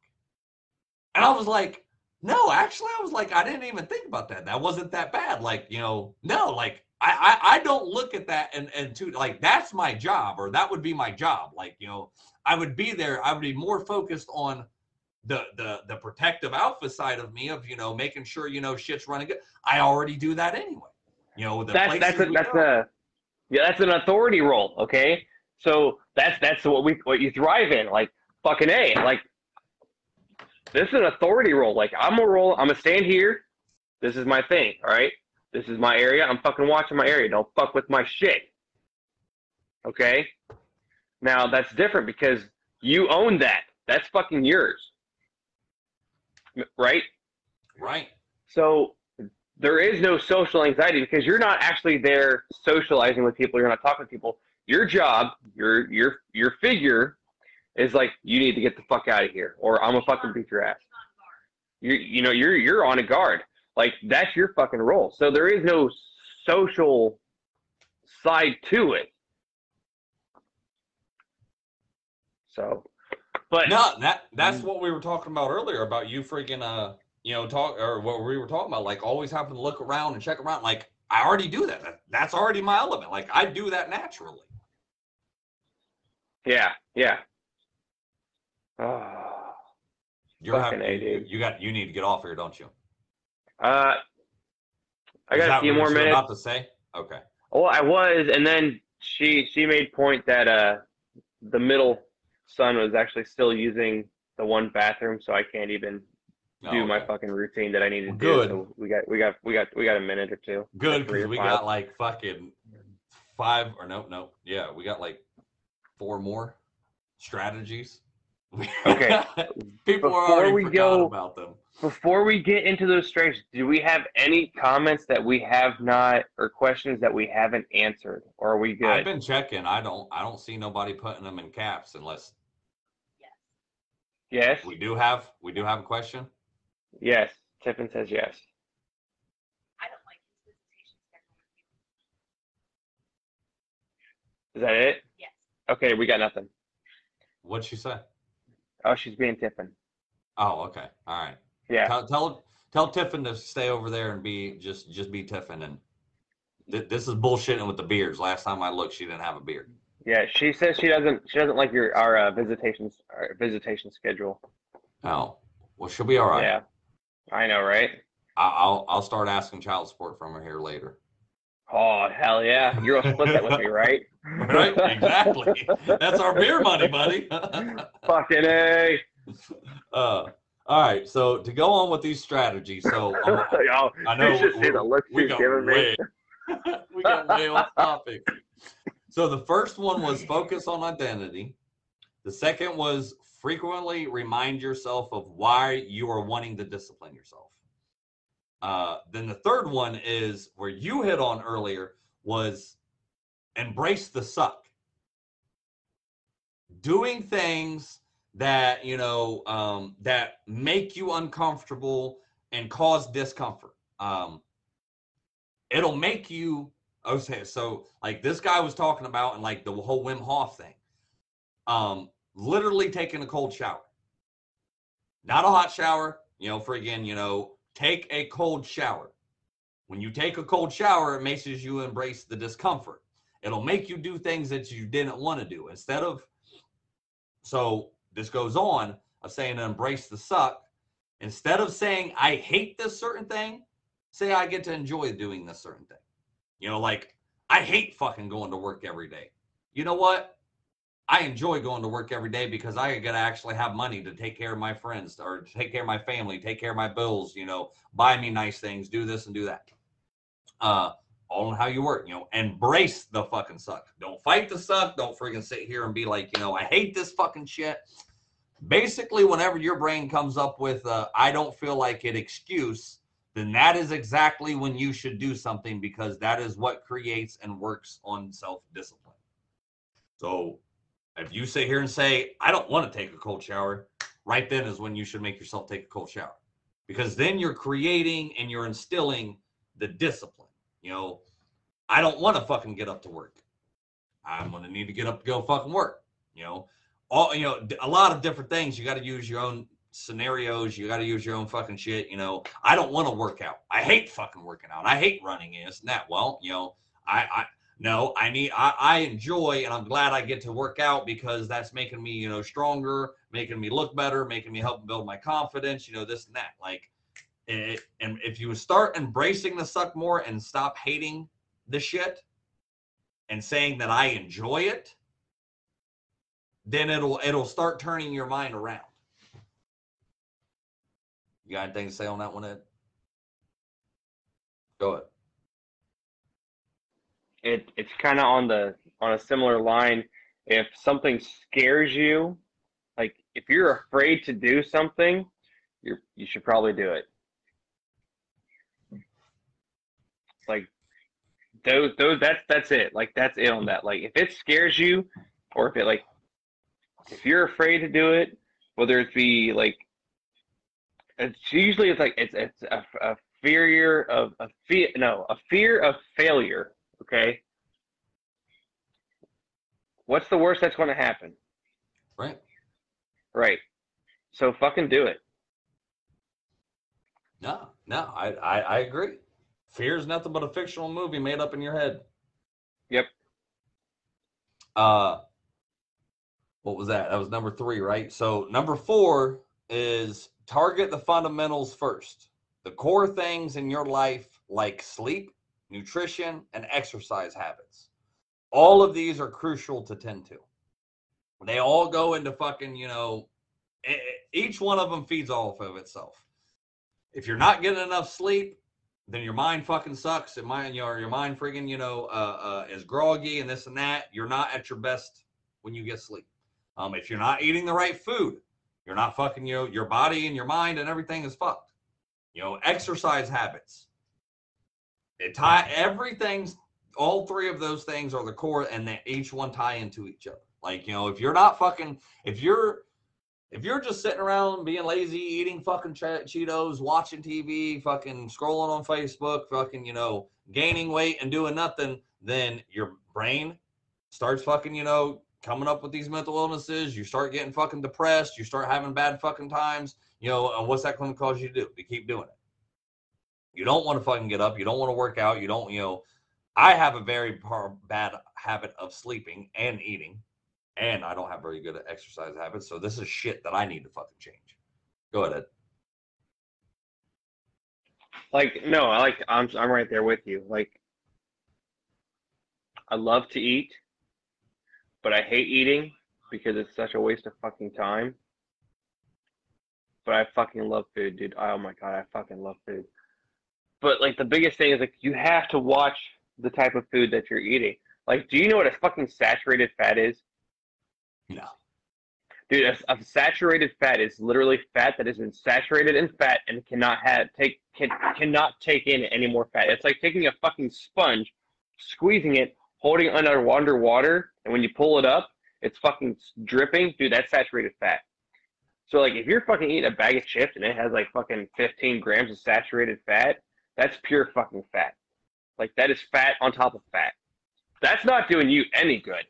C: And I was like, "No, actually, I was like, I didn't even think about that. That wasn't that bad. Like, you know, no, like." I, I, I don't look at that and and to like that's my job or that would be my job like you know I would be there I would be more focused on the the the protective alpha side of me of you know making sure you know shit's running good. I already do that anyway. You know, the
B: that's that's a, that's
C: go.
B: a yeah that's an authority role. Okay, so that's that's what we what you thrive in. Like fucking a like this is an authority role. Like I'm a role. I'm gonna stand here. This is my thing. All right. This is my area. I'm fucking watching my area. Don't fuck with my shit. Okay. Now that's different because you own that. That's fucking yours. Right.
C: right.
B: So there is no social anxiety because you're not actually there socializing with people. You're not talking to people. Your job, your your your figure, is like you need to get the fuck out of here, or I'm gonna fucking beat your ass. You you know you're you're on a guard. Like that's your fucking role. So there is no social side to it. So, but
C: No, that
B: Mm.
C: that's what we were talking about earlier about you freaking uh you know talk or what we were talking about like always having to look around and check around like I already do that. that that's already my element. Like I do that naturally.
B: yeah, yeah. Oh.
C: You're having,
B: dude.
C: you got you need to get off here, don't you?
B: Uh, I got a few more minutes.
C: About to say, okay.
B: Well, I was, and then she she made point that uh the middle son was actually still using the one bathroom, so I can't even
C: No,
B: do my
C: okay.
B: fucking routine that I need to do.
C: good.
B: So we got we got we got we got a minute or two.
C: Good because
B: or
C: we
B: five.
C: got like fucking five or no, no, yeah, we got like four more strategies.
B: Okay.
C: People are already
B: we go-
C: about them.
B: Before we get into those strengths, do we have any comments that we have not or questions that we haven't answered, or are we good?
C: I've been checking. I don't. I don't see nobody putting them in caps unless
B: Yes, Yes.
C: we do have. We do have a question.
B: yes. Tiffin says yes.
D: I don't like his visitation schedule.
B: Is that it?
D: Yes.
B: Okay, we got nothing.
C: What'd she say?
B: Oh, she's being Tiffin.
C: Oh, okay. All right.
B: Yeah.
C: Tell tell tell Tiffin to stay over there and be just just be Tiffin and. th- This is bullshitting with the beards. Last time I looked, she didn't have a beard.
B: Yeah, she says she doesn't. She doesn't like your our uh, visitations our visitation schedule.
C: Oh, well, she'll be all right.
B: Yeah, I know, right?
C: I- I'll I'll start asking child support from her here later.
B: Oh hell yeah! You're gonna split that with me, right?
C: Right? Exactly. That's our beer money, buddy.
B: Fucking a.
C: uh, all right. So to go on with these strategies, so um, I know
B: you should see
C: we-
B: the look
C: we
B: she's
C: got
B: giving me.
C: way we got way off topic. So the first one was focus on identity. The second was frequently remind yourself of why you are wanting to discipline yourself. Uh, then the third one is where you hit on earlier was embrace the suck. Doing things that you know um, that make you uncomfortable and cause discomfort. Um, it'll make you okay so like this guy was talking about and like the whole wim hof thing. Um literally taking a cold shower. Not a hot shower you know friggin you know take a cold shower. When you take a cold shower it makes you embrace the discomfort. It'll make you do things that you didn't want to do. Instead of so this goes on of saying embrace the suck instead of saying i hate this certain thing say I get to enjoy doing this certain thing. You know, like I hate fucking going to work every day. You know what? I enjoy going to work every day because I get to actually have money to take care of my friends or take care of my family, take care of my bills, you know, buy me nice things, do this and do that. Uh all on how you work, you know, embrace the fucking suck. Don't fight the suck. Don't freaking sit here and be like, you know, I hate this fucking shit. Basically, whenever your brain comes up with I don't feel like it excuse, then that is exactly when you should do something because that is what creates and works on self discipline. So if you sit here and say, I don't want to take a cold shower, right then is when you should make yourself take a cold shower because then you're creating and you're instilling the discipline. You know, I don't want to fucking get up to work. I'm going to need to get up to go fucking work. You know, all, you know, a lot of different things. You got to use your own scenarios. You got to use your own fucking shit. You know, I don't want to work out. I hate fucking working out. I hate running and that. Well, you know, I, I, no, I need, I, I enjoy and I'm glad I get to work out because that's making me, you know, stronger, making me look better, making me help build my confidence, you know, this and that. Like, it, and if you start embracing the suck more and stop hating the shit and saying that I enjoy it, then it'll it'll start turning your mind around. You got anything to say on that one, Ed? Go ahead.
B: it it's kind of on the on a similar line if something scares you like if you're afraid to do something you're you should probably do it like those those that's that's it like that's it on that like if it scares you or if it like if you're afraid to do it whether it be like it's usually it's like it's it's a, a fear of a fear no a fear of failure okay what's the worst that's going to happen
C: Right.
B: right so fucking do it
C: No, no, I, I, I agree. Fear is nothing but a fictional movie made up in your head.
B: Yep.
C: Uh, what was that? That was number three, right? So number four is target the fundamentals first. The core things in your life, like sleep, nutrition, and exercise habits. All of these are crucial to tend to. They all go into fucking, you know, each one of them feeds off of itself. If you're not getting enough sleep, then your mind fucking sucks. It your your mind friggin' you know uh, uh, is groggy and this and that. You're not at your best when you get sleep. Um, if you're not eating the right food, you're not fucking you know your body and your mind and everything is fucked. You know, exercise habits. It tie everything's all three of those things are the core and they each one tie into each other. Like, you know, if you're not fucking if you're if you're just sitting around being lazy, eating fucking che- Cheetos, watching TV, fucking scrolling on Facebook, fucking, you know, gaining weight and doing nothing, then your brain starts fucking, you know, coming up with these mental illnesses. You start getting fucking depressed. You start having bad fucking times. You know, what's that going to cause you to do? To keep doing it. You don't want to fucking get up. You don't want to work out. You don't, you know, I have a very bad habit of sleeping and eating and I don't have very good exercise habits. So this is shit that I need to fucking change. Go ahead. Ed.
B: like no i like i'm i'm right there with you like i love to eat but i hate eating because it's such a waste of fucking time. But i fucking love food dude. Oh my god i fucking love food. But like the biggest thing is like you have to watch the type of food that you're eating. Like do you know what a fucking saturated fat is?
C: No.
B: Dude, a, a saturated fat is literally fat that has been saturated in fat and cannot have take can, cannot take in any more fat. It's like taking a fucking sponge, squeezing it, holding under underwater, and when you pull it up, it's fucking dripping. Dude, that's saturated fat. So like, if you're fucking eating a bag of chips and it has like fucking 15 grams of saturated fat, that's pure fucking fat. Like that is fat on top of fat. That's not doing you any good.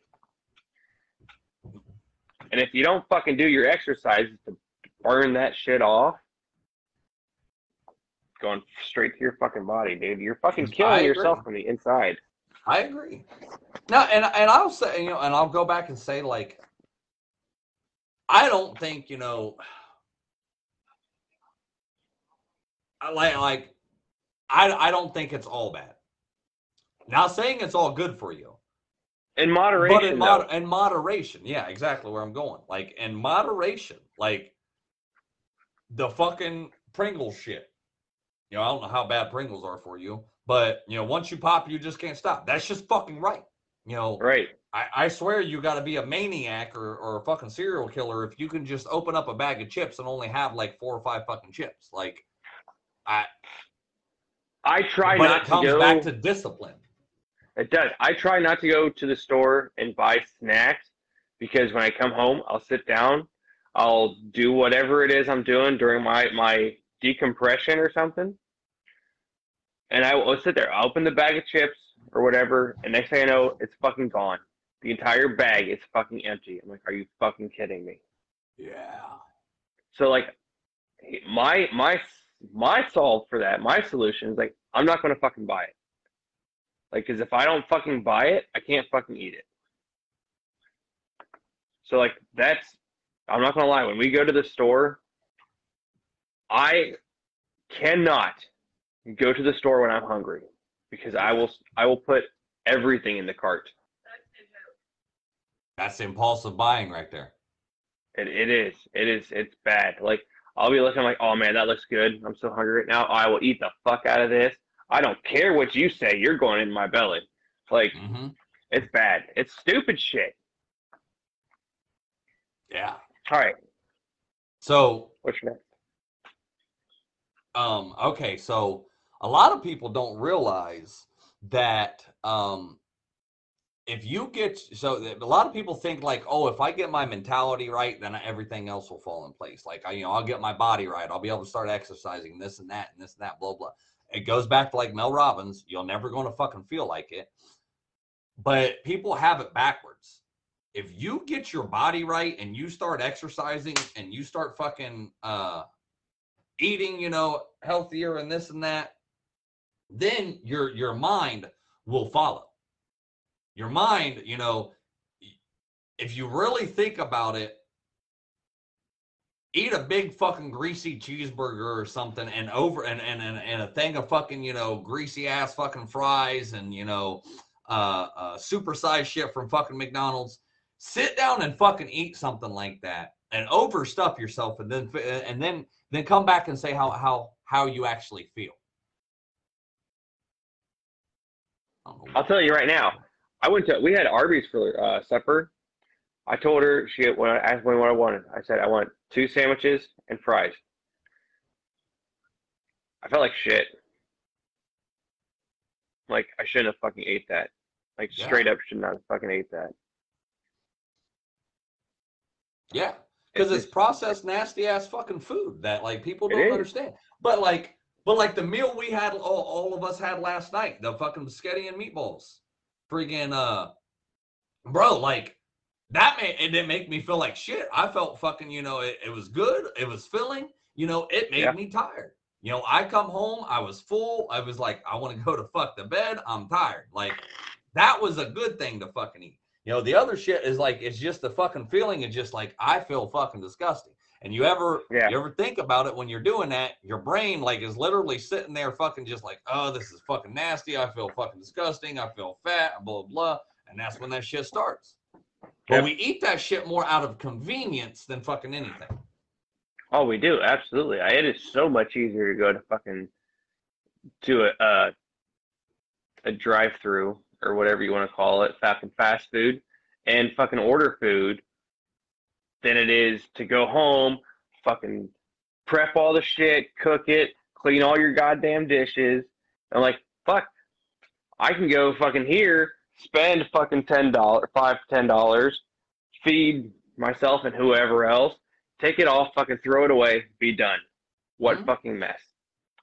B: And if you don't fucking do your exercises to burn that shit off, going straight to your fucking body, dude, you're fucking
C: I
B: killing
C: agree.
B: yourself from the inside.
C: I agree. No, and and I'll say, you know, and I'll go back and say, like, I don't think, you know, I like like I I don't think it's all bad. Now saying it's all good for you.
B: In moderation,
C: but in, mod- in moderation, yeah, exactly where I'm going. Like in moderation, like the fucking Pringles shit. You know, I don't know how bad Pringles are for you, but you know, once you pop, you just can't stop. That's just fucking right. You know,
B: right.
C: I, I swear you got to be a maniac or, or a fucking serial killer if you can just open up a bag of chips and only have like four or five fucking chips. Like, I
B: I try
C: but
B: not
C: it
B: to
C: comes
B: go.
C: back to discipline.
B: It does. I try not to go to the store and buy snacks because when I come home, I'll sit down, I'll do whatever it is I'm doing during my my decompression or something, and I will sit there. I'll open the bag of chips or whatever, and next thing I know, it's fucking gone. The entire bag is fucking empty. I'm like, are you fucking kidding me?
C: Yeah.
B: So like, my my my solve for that, my solution is like, I'm not gonna fucking buy it. Like, cause if I don't fucking buy it, I can't fucking eat it. So like, that's I'm not gonna lie. When we go to the store, I cannot go to the store when I'm hungry because I will I will put everything in the cart.
C: That's impulsive buying right there.
B: It, it is. It is. It's bad. Like I'll be looking like, oh man, that looks good. I'm so hungry right now. I will eat the fuck out of this. I don't care what you say. You're going in my belly. Like
C: hmm
B: it's bad. It's stupid shit.
C: Yeah.
B: All right.
C: So
B: What's next?
C: Um, okay, so a lot of people don't realize that um, if you get so a lot of people think like, oh, if I get my mentality right, then everything else will fall in place. Like, I, you know, I'll get my body right, I'll be able to start exercising this and that and this and that, blah blah. It goes back to like Mel Robbins. You're never going to fucking feel like it, but people have it backwards. If you get your body right and you start exercising and you start fucking uh eating, you know, healthier and this and that, then your your mind will follow. Your mind, you know, if you really think about it, eat a big fucking greasy cheeseburger or something and over and and and, and a thing of fucking, you know, greasy ass fucking fries and you know, uh, uh supersized shit from fucking McDonald's. Sit down and fucking eat something like that and overstuff yourself and then and then then come back and say how how how you actually feel.
B: I'll tell you right now. I went to we had Arby's for uh, supper. I told her she when I asked me what I wanted. I said I want two sandwiches and fries. I felt like shit. Like I shouldn't have fucking ate that. Like
C: Yeah.
B: straight up should not have fucking ate that.
C: Yeah, because it's
B: just-
C: processed nasty ass fucking food that like people don't understand. But like, but like the meal we had, all, all of us had last night, the fucking spaghetti and meatballs, freaking uh, bro, like that made it didn't make me feel like shit. I felt fucking, you know, it, it was good, it was filling, you know, it made
B: Yeah.
C: me tired. You know, I come home, I was full, I was like, I want to go to fuck the bed, I'm tired. Like that was a good thing to fucking eat. You know, the other shit is like it's just the fucking feeling of just like I feel fucking disgusting. And you ever
B: Yeah.
C: you ever think about it when you're doing that, your brain like is literally sitting there fucking just like, oh, this is fucking nasty. I feel fucking disgusting. I feel fat, blah blah. And that's when that shit starts. But
B: Yep.
C: we eat that shit more out of convenience than fucking anything.
B: Oh, we do absolutely. I, it is so much easier to go to fucking to a uh, a drive-through or whatever you want to call it, fucking fast food, and fucking order food than it is to go home, fucking prep all the shit, cook it, clean all your goddamn dishes. I'm like, fuck, I can go fucking here, spend fucking ten dollars, five ten dollars, feed myself and whoever else, take it all, fucking throw it away, be done. What
C: Mhm.
B: fucking mess?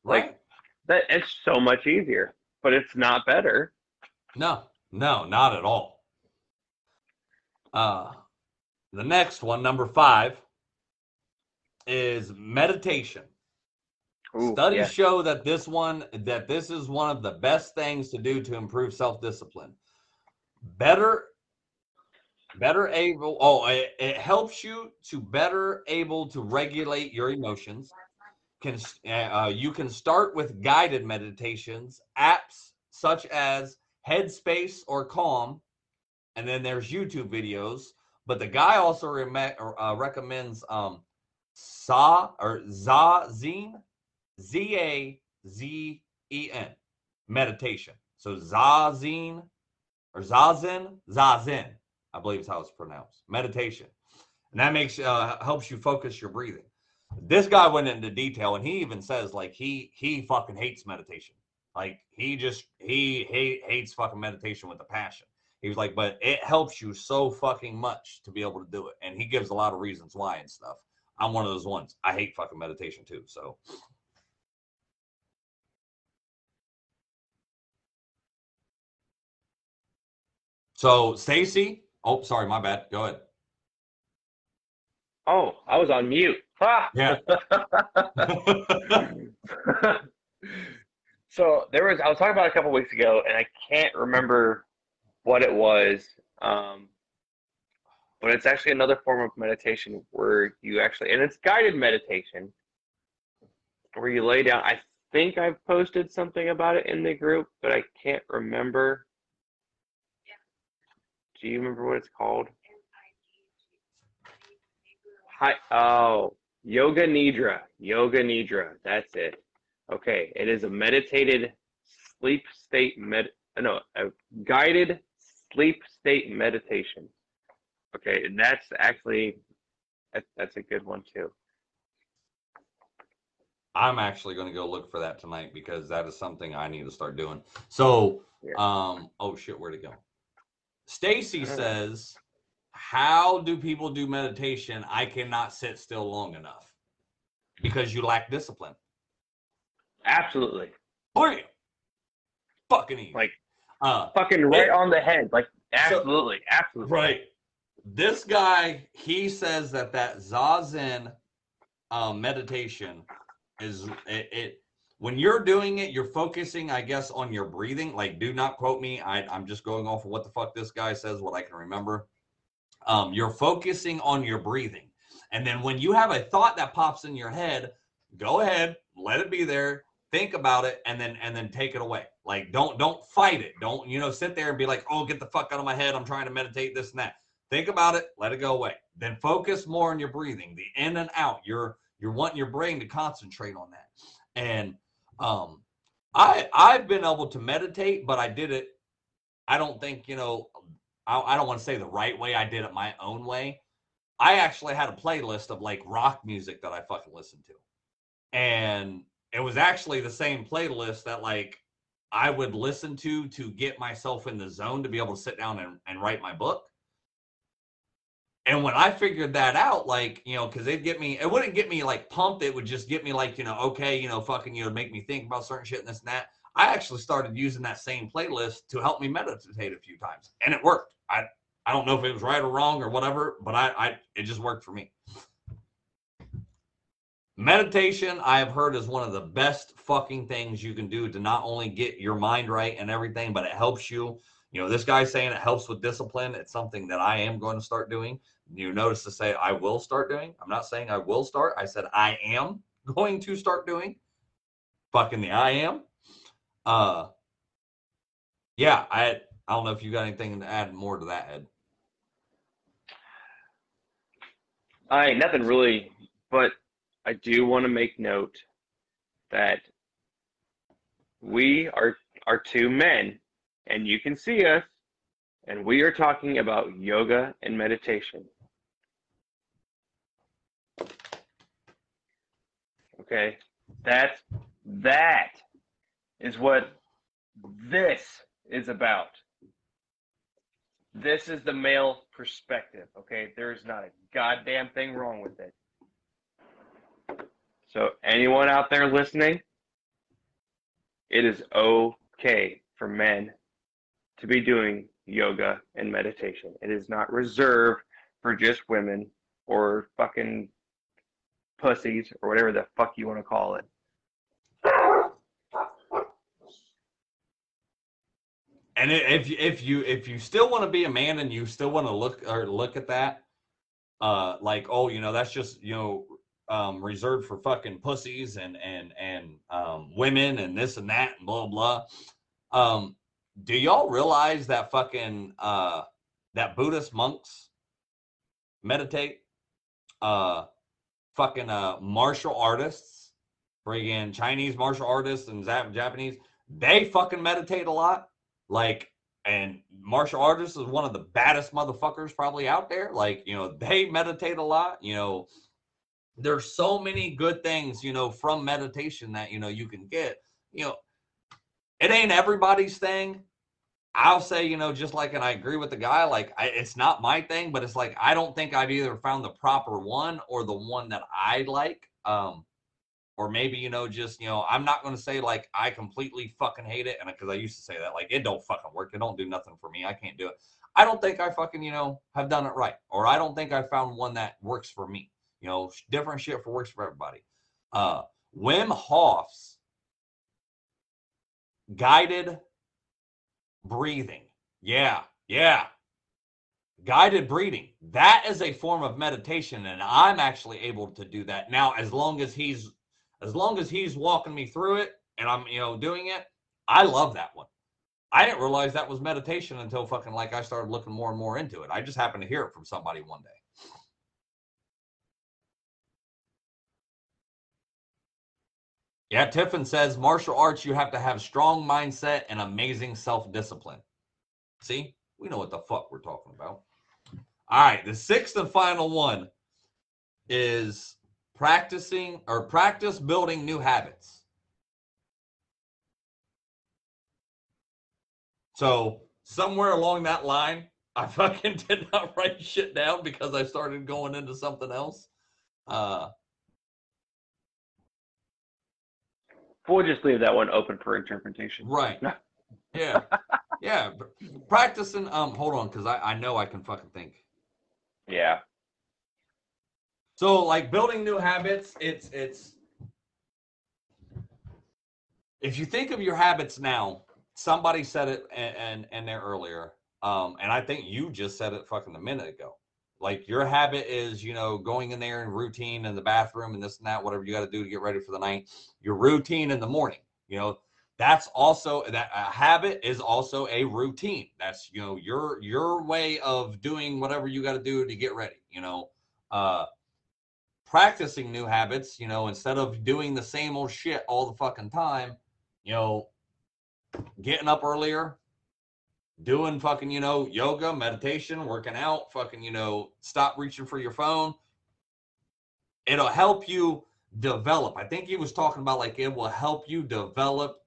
C: Right?
B: Like- That it's so much easier, but it's not better.
C: No, no, not at all. Uh, the next one, number five, is meditation.
B: Ooh,
C: Studies
B: yeah.
C: show that this one that this is one of the best things to do to improve self-discipline. Better better able oh it, it helps you to better able to regulate your emotions. Can uh, you can start with guided meditations, apps such as Headspace or Calm, and then there's YouTube videos. But the guy also rem- uh, recommends um, Sa or Zazen, Z A Z E N, meditation. So Zazen or Zazen, Zazen, I believe is how it's pronounced. Meditation, and that makes uh, helps you focus your breathing. This guy went into detail, and he even says like he he fucking hates meditation. Like he just he, he hates fucking meditation with a passion. He was like, but it helps you so fucking much to be able to do it. And he gives a lot of reasons why and stuff. I'm one of those ones. I hate fucking meditation too. So So Stacy, oh sorry, my bad. Go ahead.
B: Oh, I was on mute. Ah!
C: Yeah.
B: so there was I was talking about a couple weeks ago, and I can't remember what it was. Um, but it's actually another form of meditation where you actually, and it's guided meditation, where you lay down. I think I've posted something about it in the group, but I can't remember. Do you remember what it's called? Hi. Oh, Yoga Nidra. Yoga Nidra. That's it. Okay. It is a meditated sleep state med. No, a guided sleep state meditation. Okay, and that's actually that, that's a good one too.
C: I'm actually going to go look for that tonight because that is something I need to start doing. So,
B: Yeah.
C: um, oh shit, where'd it go? Stacy
B: know.
C: says, "How do people do meditation? I cannot sit still long enough because you lack discipline."
B: Absolutely.
C: Bam! Fucking easy.
B: Like
C: uh,
B: fucking right
C: It-
B: on the head. Like absolutely, absolutely.
C: Right. This guy, he says that that zazen um, meditation is it, it. When you're doing it, you're focusing, I guess, on your breathing. Like, do not quote me. I, I'm just going off of what the fuck this guy says, what I can remember. Um, you're focusing on your breathing, and then when you have a thought that pops in your head, go ahead, let it be there, think about it, and then and then take it away. Like, don't don't fight it. Don't you know sit there and be like, oh, get the fuck out of my head. I'm trying to meditate this and that. Think about it, let it go away. Then focus more on your breathing, the in and out. You're you're wanting your brain to concentrate on that. And um I I've been able to meditate, but I did it. I don't think, you know, I, I don't want to say the right way. I did it my own way. I actually had a playlist of like rock music that I fucking listened to. And it was actually the same playlist that like I would listen to to get myself in the zone to be able to sit down and, and write my book. And when I figured that out, like, you know, because it'd get me, it wouldn't get me like pumped. It would just get me like, you know, okay, you know, fucking, you know, make me think about certain shit and this and that. I actually started using that same playlist to help me meditate a few times. And it worked. I I don't know if it was right or wrong or whatever, but I, I it just worked for me. Meditation, I have heard, is one of the best fucking things you can do to not only get your mind right and everything, but it helps you. You know, this guy's saying it helps with discipline. It's something that I am going to start doing. You notice to say I will start doing. I'm not saying I will start. I said I am going to start doing. Fucking the I am. Uh yeah, I I don't know if you got anything to add more to that, Ed.
B: I nothing really, but I do want to make note that we are are two men, and you can see us, and we are talking about yoga and meditation. Okay, that's that is what this is about. This is the male perspective, okay? There is not a goddamn thing wrong with it. So, anyone out there listening, it is okay for men to be doing yoga and meditation. It is not reserved for just women or fucking pussies or whatever the fuck you want to call it.
C: And if if you if you still want to be a man and you still want to look or look at that, uh, like oh you know that's just you know um reserved for fucking pussies and and and um women and this and that and blah blah. Um, do y'all realize that fucking uh that Buddhist monks meditate? Uh, fucking uh martial artists, friggin' Chinese martial artists and Japanese, they fucking meditate a lot. Like, and martial artists is one of the baddest motherfuckers probably out there. Like, you know, they meditate a lot. You know, there's so many good things, you know, from meditation that, you know, you can get. You know, it ain't everybody's thing. I'll say, you know, just like, and I agree with the guy, like, I, it's not my thing, but it's like, I don't think I've either found the proper one or the one that I like. Um, or maybe, you know, just, you know, I'm not going to say like I completely fucking hate it. And because I used to say that, like, it don't fucking work. It don't do nothing for me. I can't do it. I don't think I fucking, you know, have done it right. Or I don't think I found one that works for me. You know, different shit for works for everybody. Uh, Wim Hof's guided breathing. Yeah, yeah. Guided breathing. That is a form of meditation, and I'm actually able to do that now. As long as he's, as long as he's walking me through it, and I'm, you know, doing it. I love that one. I didn't realize that was meditation until fucking like I started looking more and more into it. I just happened to hear it from somebody one day. Yeah, Tiffin says martial arts, you have to have strong mindset and amazing self discipline. See, we know what the fuck we're talking about. All right, the sixth and final one is practicing or practice building new habits. So, somewhere along that line, I fucking did not write shit down because I started going into something else. Uh,
B: We'll just leave that one open for interpretation.
C: Right. Yeah. yeah. Practicing. Um. Hold on, because I I know I can fucking think.
B: Yeah.
C: So like building new habits, it's it's. If you think of your habits now, somebody said it and and, and there earlier, um, and I think you just said it fucking a minute ago. Like your habit is, you know, going in there and routine in the bathroom and this and that, whatever you got to do to get ready for the night. Your routine in the morning, you know, that's also that a habit is also a routine. That's you know your your way of doing whatever you got to do to get ready. You know, uh, practicing new habits. You know, instead of doing the same old shit all the fucking time, you know, getting up earlier, doing fucking, you know, yoga, meditation, working out, fucking, you know, stop reaching for your phone. It'll help you develop. I think he was talking about like it will help you develop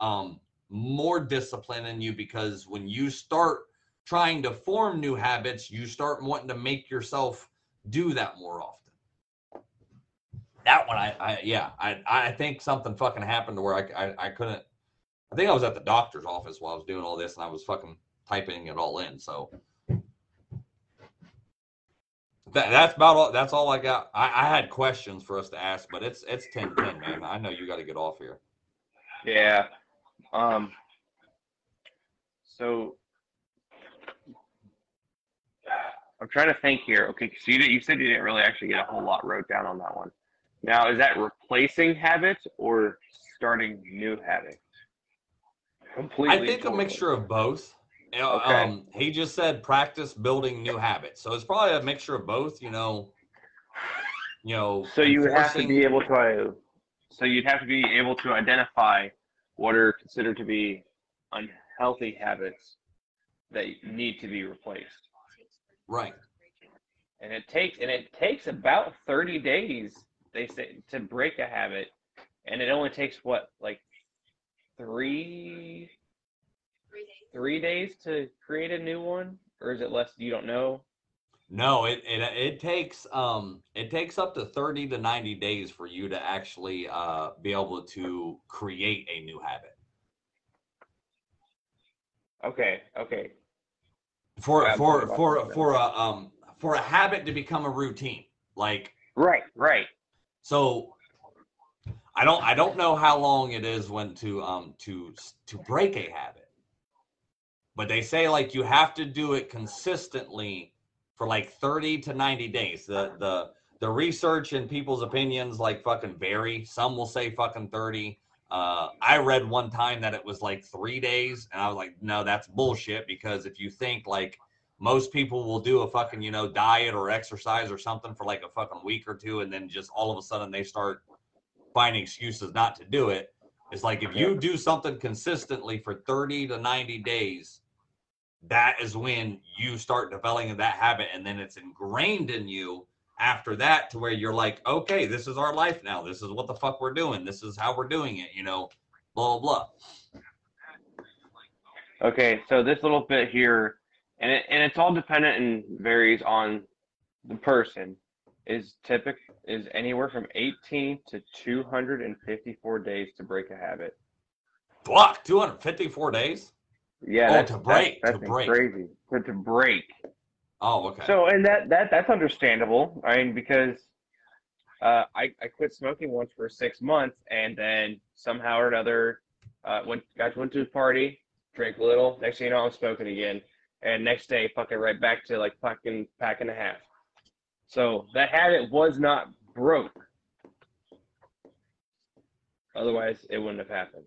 C: um more discipline in you because when you start trying to form new habits, you start wanting to make yourself do that more often. That one, I, I yeah, I, I think something fucking happened to where I, I, I couldn't I think I was at the doctor's office while I was doing all this and I was fucking typing it all in. So that, that's about all. That's all I got. I, I had questions for us to ask, but it's it's 10 10, man. I know you got to get off here.
B: Yeah. Um. So I'm trying to think here. Okay, so you, you said you didn't really actually get a whole lot wrote down on that one. Now, is that replacing habits or starting new habits? Completely.
C: I think a mixture of both.
B: Okay.
C: Um, he just said practice building new habits, so it's probably a mixture of both. You know, you know.
B: So you would have to be able to. So you'd have to be able to identify what are considered to be unhealthy habits that need to be replaced.
C: right.
B: and it takes and it takes about 30 days they say to break a habit and it only takes what like three
D: Three days.
B: three days to create a new one or is it less you don't know
C: No, it, it it takes um it takes up to 30 to 90 days for you to actually uh be able to create a new habit.
B: okay okay
C: For
B: I'm
C: for for for a um for a habit to become a routine. Like
B: right right
C: so I don't I don't know how long it is when to um to to break a habit. But they say like you have to do it consistently for like 30 to 90 days. The the the research and people's opinions like fucking vary. Some will say fucking 30. Uh, I read one time that it was like three days, and I was like, no, that's bullshit. Because if you think like most people will do a fucking you know diet or exercise or something for like a fucking week or two, and then just all of a sudden they start finding excuses not to do it. It's like if you do something consistently for 30 to 90 days, that is when you start developing that habit and then it's ingrained in you after that to where you're like, okay, this is our life now. This is what the fuck we're doing. This is how we're doing it, you know. blah blah blah.
B: Okay, so this little bit here, and it, and it's all dependent and varies on the person. Is typic is anywhere from 18 to 254 days to break a habit.
C: Fuck, 254 days?
B: Yeah,
C: Oh,
B: that's,
C: to break,
B: That's,
C: to
B: that's
C: break.
B: crazy. To, to break.
C: Oh, okay.
B: So, and that that that's understandable. I mean, because uh, I I quit smoking once for six months, and then somehow or another, uh, went guys went to a party, drank a little. Next thing you know, I'm smoking again, and next day, fucking right back to like fucking pack and a half. So that habit was not broke. Otherwise, it wouldn't have happened.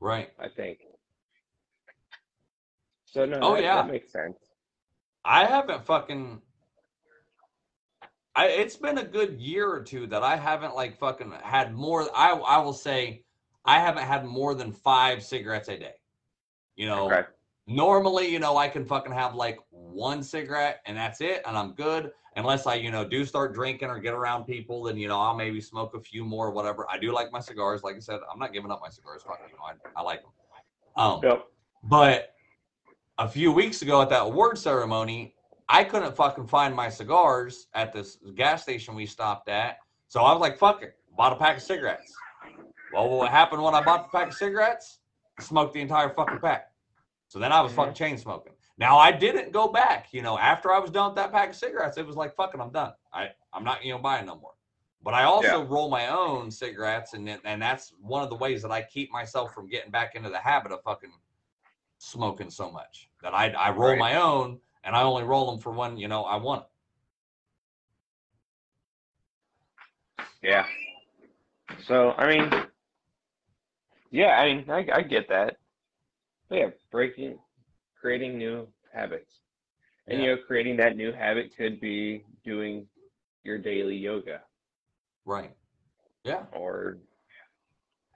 C: right.
B: I think. So no,
C: Oh,
B: that,
C: yeah.
B: that makes sense.
C: I haven't fucking. I it's been a good year or two that I haven't like fucking had more. I I will say I haven't had more than five cigarettes a day. You know,
B: Okay.
C: normally you know I can fucking have like one cigarette and that's it, and I'm good. Unless I you know do start drinking or get around people, then you know I'll maybe smoke a few more, whatever. I do like my cigars. Like I said, I'm not giving up my cigars. Fuck, you know, I, I like them. Um,
B: Yep.
C: but a few weeks ago at that award ceremony, I couldn't fucking find my cigars at this gas station we stopped at. So I was like, fuck it, bought a pack of cigarettes. Well, what happened when I bought the pack of cigarettes? Smoked the entire fucking pack. So then I was fucking chain smoking. Now I didn't go back, you know, after I was done with that pack of cigarettes, it was like fucking I'm done. I, I'm not, you know, buying no more. But I also roll my own cigarettes and and that's one of the ways that I keep myself from getting back into the habit of fucking smoking so much that I I roll
B: Right.
C: my own and I only roll them for when you know I want.
B: Yeah. So I mean, yeah, I mean, I, I get that. But yeah, breaking, creating new habits, and you know, creating that new habit could be doing your daily yoga
C: Right. Yeah.
B: or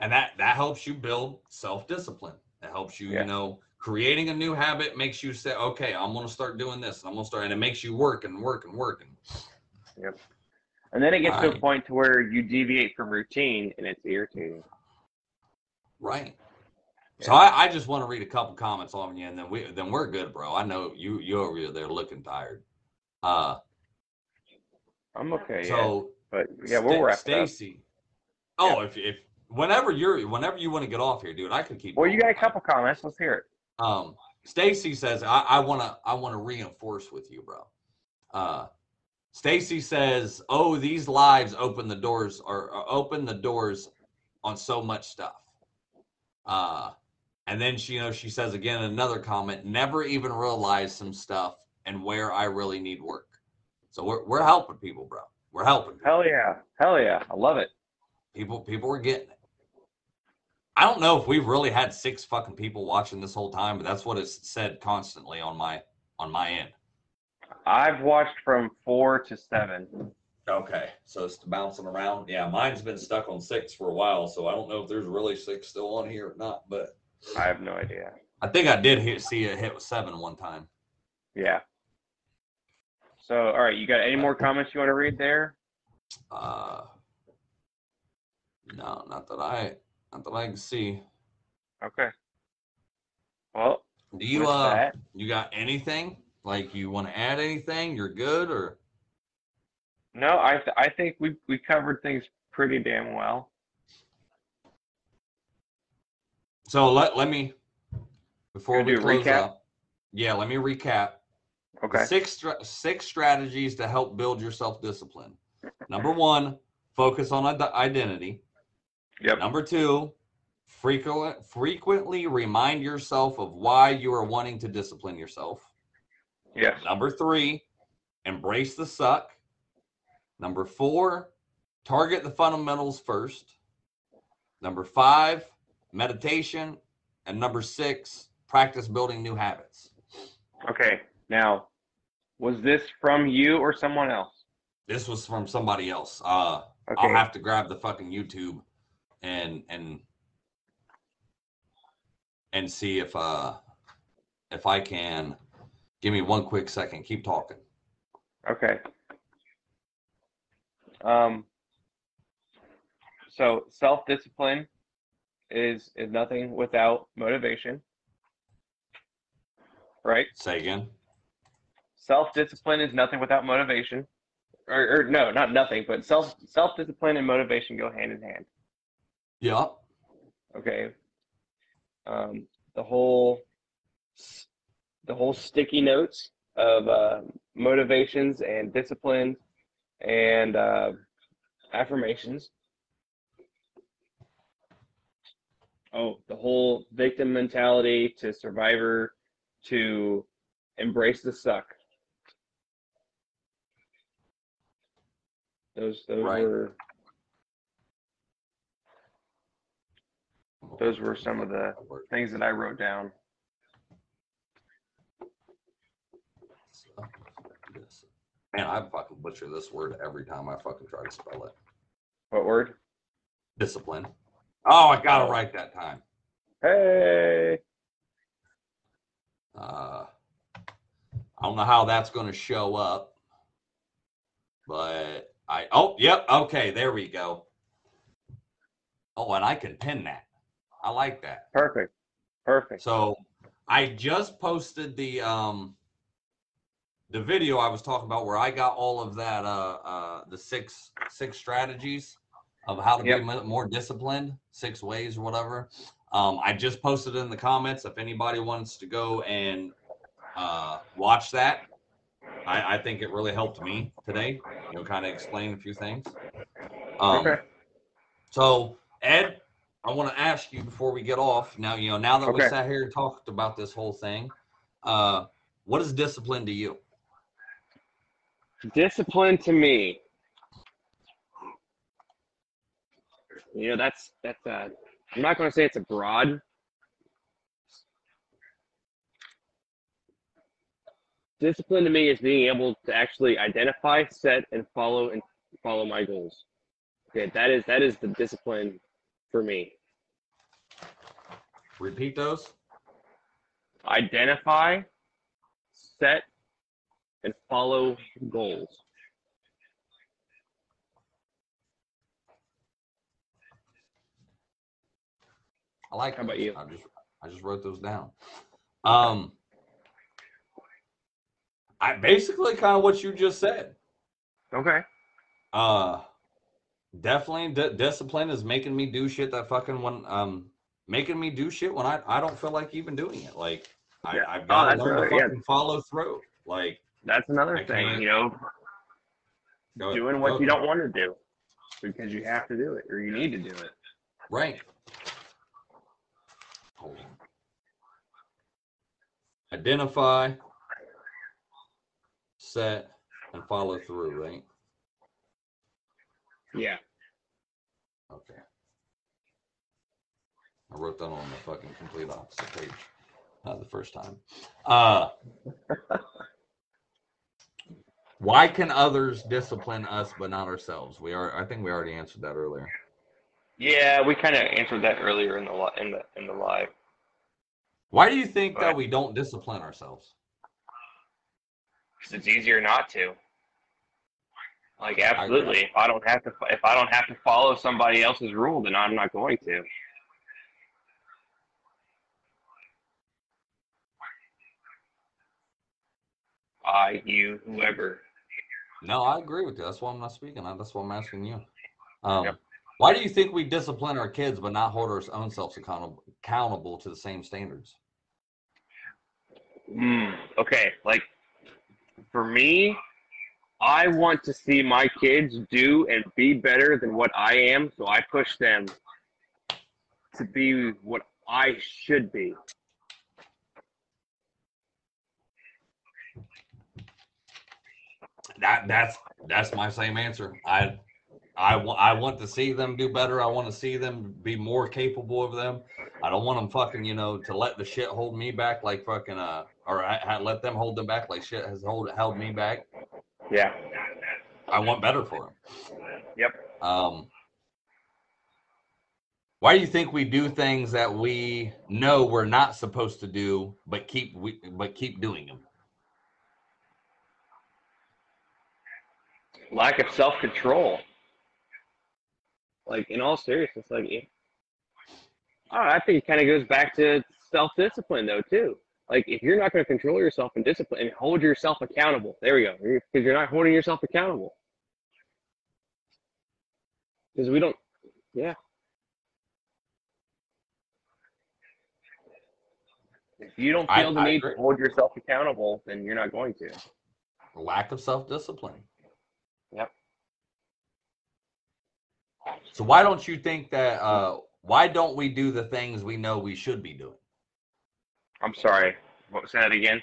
C: And that that helps you build self-discipline. That helps you,
B: Yeah.
C: you know, creating a new habit makes you say, okay, I'm gonna start doing this. I'm gonna start and it makes you work and work and work and
B: and then it gets to a point to where you deviate from routine and it's irritating.
C: right. So I, I just want to read a couple comments on you and then we then we're good, bro. I know you you over there looking tired. Uh
B: I'm okay. yeah.
C: so
B: But yeah, we'll
C: Sta-
B: wrap up.
C: Stacy. Oh, if if whenever you're whenever you want to get off here, dude, I could keep.
B: Well, you got a couple comments. Let's hear it.
C: Um, Stacy says, I, I wanna I wanna reinforce with you, bro. Uh Stacy says, Oh, these lives open the doors or, or open the doors on so much stuff. Uh and then she you know she says again another comment, never even realized some stuff and where I really need work. So we're we're helping people, bro. We're helping.
B: Hell yeah, hell yeah, I love it.
C: People people are getting it. I don't know if we've really had six fucking people watching this whole time, but that's what it's said constantly on my on my end.
B: I've watched from four to seven.
C: Okay, so it's bouncing around. Yeah, mine's been stuck on six for a while, so I don't know if there's really six still on here or not. But
B: I have no idea.
C: I think I did hit, see it hit with seven one time.
B: Yeah. So, all right, you got any more comments you want to read there?
C: Uh, no, not that I not that I can see.
B: Okay. Well,
C: Do you uh
B: that,
C: you got anything like you want to add anything? You're good or
B: no, I th- I think we we covered things pretty damn well.
C: So let let me before we
B: do
C: close
B: recap?
C: up. Yeah, let me recap.
B: Okay.
C: Six six strategies to help build your self discipline. Number one, focus on ide- identity.
B: Yep.
C: Number two, frequent frequently remind yourself of why you are wanting to discipline yourself.
B: Yes.
C: Number three, embrace the suck. Number four, target the fundamentals first. Number five, meditation. And number six, practice building new habits.
B: Okay. Now, was this from you or someone else?
C: This was from somebody else. Uh,
B: Okay.
C: I'll have to grab the fucking YouTube and and and see if uh if I can. Give me one quick second. Keep talking.
B: Okay. Um, so self discipline is is nothing without motivation. Right?
C: Say again.
B: Self discipline is nothing without motivation. Or, or no, not nothing, but self self discipline and motivation go hand in hand.
C: Yeah.
B: Okay. Um, the whole the whole sticky notes of uh, motivations and discipline and uh, affirmations. Oh, the whole victim mentality to survivor to embrace the suck. Those those
C: Right.
B: were those were some of the things that I wrote down.
C: Man, I fucking butcher this word every time I fucking try to spell it.
B: What word?
C: Discipline. Oh, I got it right that time.
B: Hey.
C: Uh, I don't know how that's going to show up, but I. Oh, yep. Okay, there we go. Oh, and I can pin that. I like that.
B: Perfect. Perfect.
C: So I just posted the um the video I was talking about where I got all of that uh uh the six six strategies of how to
B: Yep.
C: be more disciplined, six ways or whatever. Um I just posted it in the comments if anybody wants to go and uh watch that. I, I think it really helped me today, you know, kind of explain a few things. Um
B: okay.
C: so, Ed, I want to ask you before we get off. Now, you know, now that we sat here and talked about this whole thing, uh, what is discipline to you?
B: Discipline to me. You know, that's that's uh I'm not gonna say it's a broad discipline to me is being able to actually identify, set, and follow and follow my goals. Okay, that is that is the discipline for me.
C: Repeat those.
B: Identify, set, and follow goals.
C: I like.
B: How about you?
C: I just I just wrote those down. Um, I basically kind of what you just said.
B: Okay.
C: Uh, definitely di- discipline is making me do shit that fucking when um making me do shit when I I don't feel like even doing it. Like I
B: Yeah.
C: I've
B: Oh,
C: got to
B: that's
C: learn to
B: right, yeah.
C: fucking follow through. Like
B: That's another
C: I
B: thing, you know,
C: go-
B: doing what
C: go-
B: you don't want to do because you have to do it or you need to do it.
C: Right. Hold on. Identify, set, and follow through, right?
B: Yeah.
C: Okay. I wrote that on the fucking complete opposite page. Not the first time. Uh why can others discipline us but not ourselves? We are I think we already answered that earlier.
B: Yeah, we kind of answered that earlier in the in the in the live.
C: Why do you think that we don't discipline ourselves?
B: Because it's easier not to. Like absolutely, if I don't have to if I don't have to follow somebody else's rule, then I'm not going to. I, you, whoever.
C: No, I agree with you. That's why I'm not speaking. That's why I'm asking you. Um,
B: Yep.
C: Why do you think we discipline our kids but not hold our own selves accountable, accountable to the same standards?
B: Mm, okay, like for me, I want to see my kids do and be better than what I am, so I push them to be what I should be.
C: That that's that's my same answer. I I want I want to see them do better. I want to see them be more capable of them. I don't want them fucking you know to let the shit hold me back like fucking uh or I, I let them hold them back like shit has hold held me back.
B: Yeah.
C: I want better for them.
B: Yep.
C: Um, why do you think we do things that we know we're not supposed to do, but keep we but keep doing them?
B: Lack of self control. Like in all seriousness, like if Oh, I think it kind of goes back to self discipline, though, too. Like, if you're not going to control yourself and discipline and hold yourself accountable, there we go, because you're not holding yourself accountable. Because we don't, yeah. If you don't
C: I-
B: feel the
C: I
B: need
C: agree.
B: to hold yourself accountable, then you're not going to.
C: Lack of self discipline.
B: Yep.
C: So why don't you think that? Uh, why don't we do the things we know we should be doing?
B: I'm sorry. What was that again?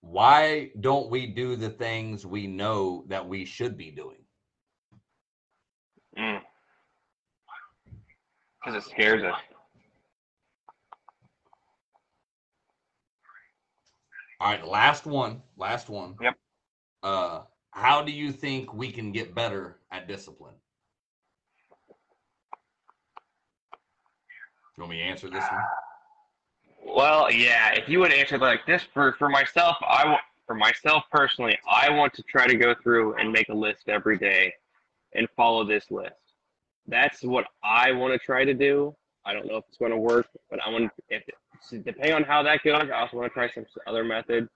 C: Why don't we do the things we know that we should be doing?
B: Because it scares us.
C: All right, last one. Last one.
B: Yep.
C: Uh, how do you think we can get better at discipline? You want me to answer this one?
B: Well, yeah. If you would answer like this for for myself, I w- for myself personally, I want to try to go through and make a list every day and follow this list. That's what I want to try to do. I don't know if it's going to work, but I want if depending on how that goes, I also want to try some other method.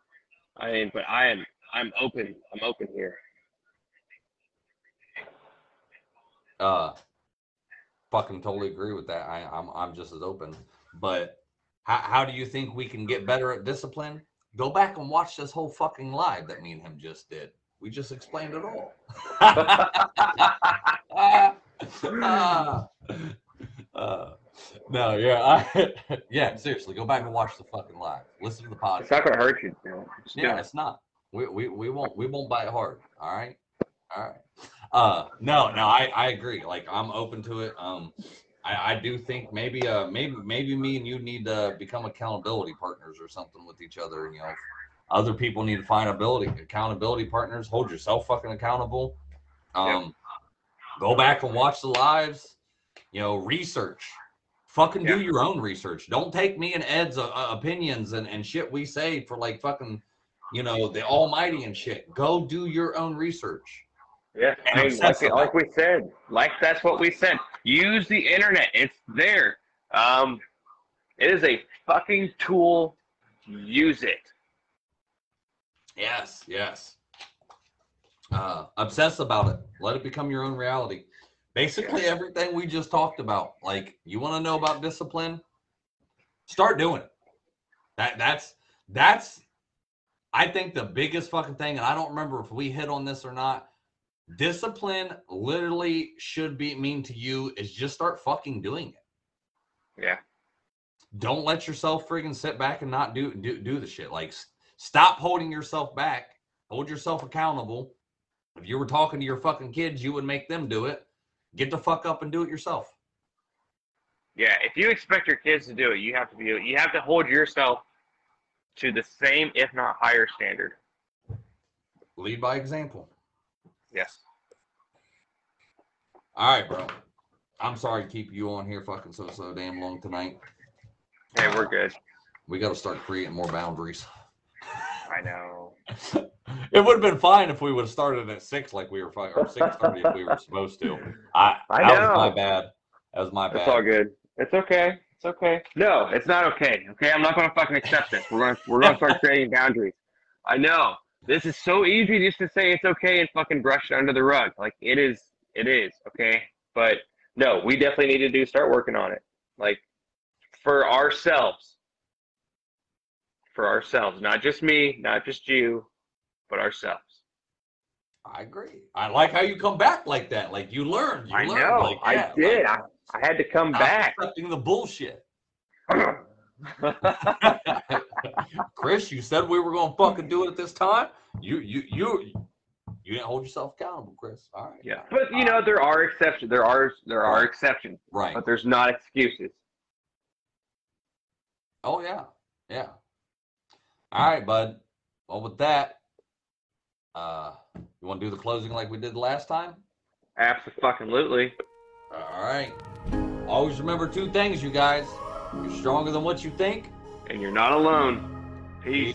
B: I mean, but I am I'm open. I'm open here.
C: Uh, fucking totally agree with that. I, I'm I'm just as open. But how how do you think we can get better at discipline? Go back and watch this whole fucking live that me and him just did. We just explained it all. Ah. Uh, no, yeah, I, yeah. Seriously, go back and watch the fucking live. Listen to the podcast.
B: It's not to hurt you. you know,
C: Yeah,
B: it.
C: it's not. We, we we won't we won't bite hard. All right, all right. Uh, no, no, I I agree. Like I'm open to it. Um, I I do think maybe uh maybe maybe me and you need to become accountability partners or something with each other. And you know, other people need to find ability accountability partners. Hold yourself fucking accountable. Um, go back and watch the lives. You know, research. Fucking do your own research. Don't take me and Ed's uh, uh, opinions and, and shit we say for like fucking, you know, the almighty and shit. Go do your own research.
B: Yeah, I mean, like, like we said, like that's what we said. Use the internet; it's there. Um, it is a fucking tool. Use it.
C: Yes, yes. Uh, obsess about it. Let it become your own reality. Basically, everything we just talked about. Like, you want to know about discipline? Start doing it. That that's that's. I think the biggest fucking thing, and I don't remember if we hit on this or not. Discipline literally should be mean to you is just start fucking doing it.
B: Yeah.
C: don't let yourself friggin' sit back and not do do do the shit. Like stop holding yourself back. Hold yourself accountable. If you were talking to your fucking kids, you would make them do it. Get the fuck up and do it yourself.
B: Yeah, if you expect your kids to do it, you have to be. You have to hold yourself to the same, if not higher, standard.
C: Lead by example.
B: Yes.
C: All right, bro. I'm sorry to keep you on here fucking so so damn long tonight.
B: Hey, we're good.
C: We got to start creating more boundaries.
B: I know.
C: It would have been fine if we would have started at six, like we were, or six thirty if we were supposed to. I,
B: I
C: that was my bad. That was my bad.
B: It's all good. It's okay. It's okay. No, it's not okay. Okay, I'm not gonna fucking accept this. We're gonna we're gonna start creating boundaries. I know this is so easy just to say it's okay and fucking brush it under the rug. Like it is. It is okay. But no, we definitely need to do start working on it. Like for ourselves. For ourselves, not just me, not just you, but ourselves.
C: I agree. I like how you come back like that. Like you learned. You
B: I
C: learned.
B: know.
C: Like,
B: I did.
C: like,
B: I, I had to come back.
C: accepting the bullshit. Chris, you said we were gonna fucking do it at this time. You you you you didn't hold yourself accountable, Chris. All right.
B: yeah, but you know there are exceptions. There are there are
C: Right.
B: exceptions,
C: Right.
B: but there's not excuses.
C: Oh yeah. Yeah. All right, bud. Well, with that, uh, you want to do the closing like we did last time?
B: Absolutely.
C: All right. Always remember two things, you guys. You're stronger than what you think.
B: And you're not alone. Peace.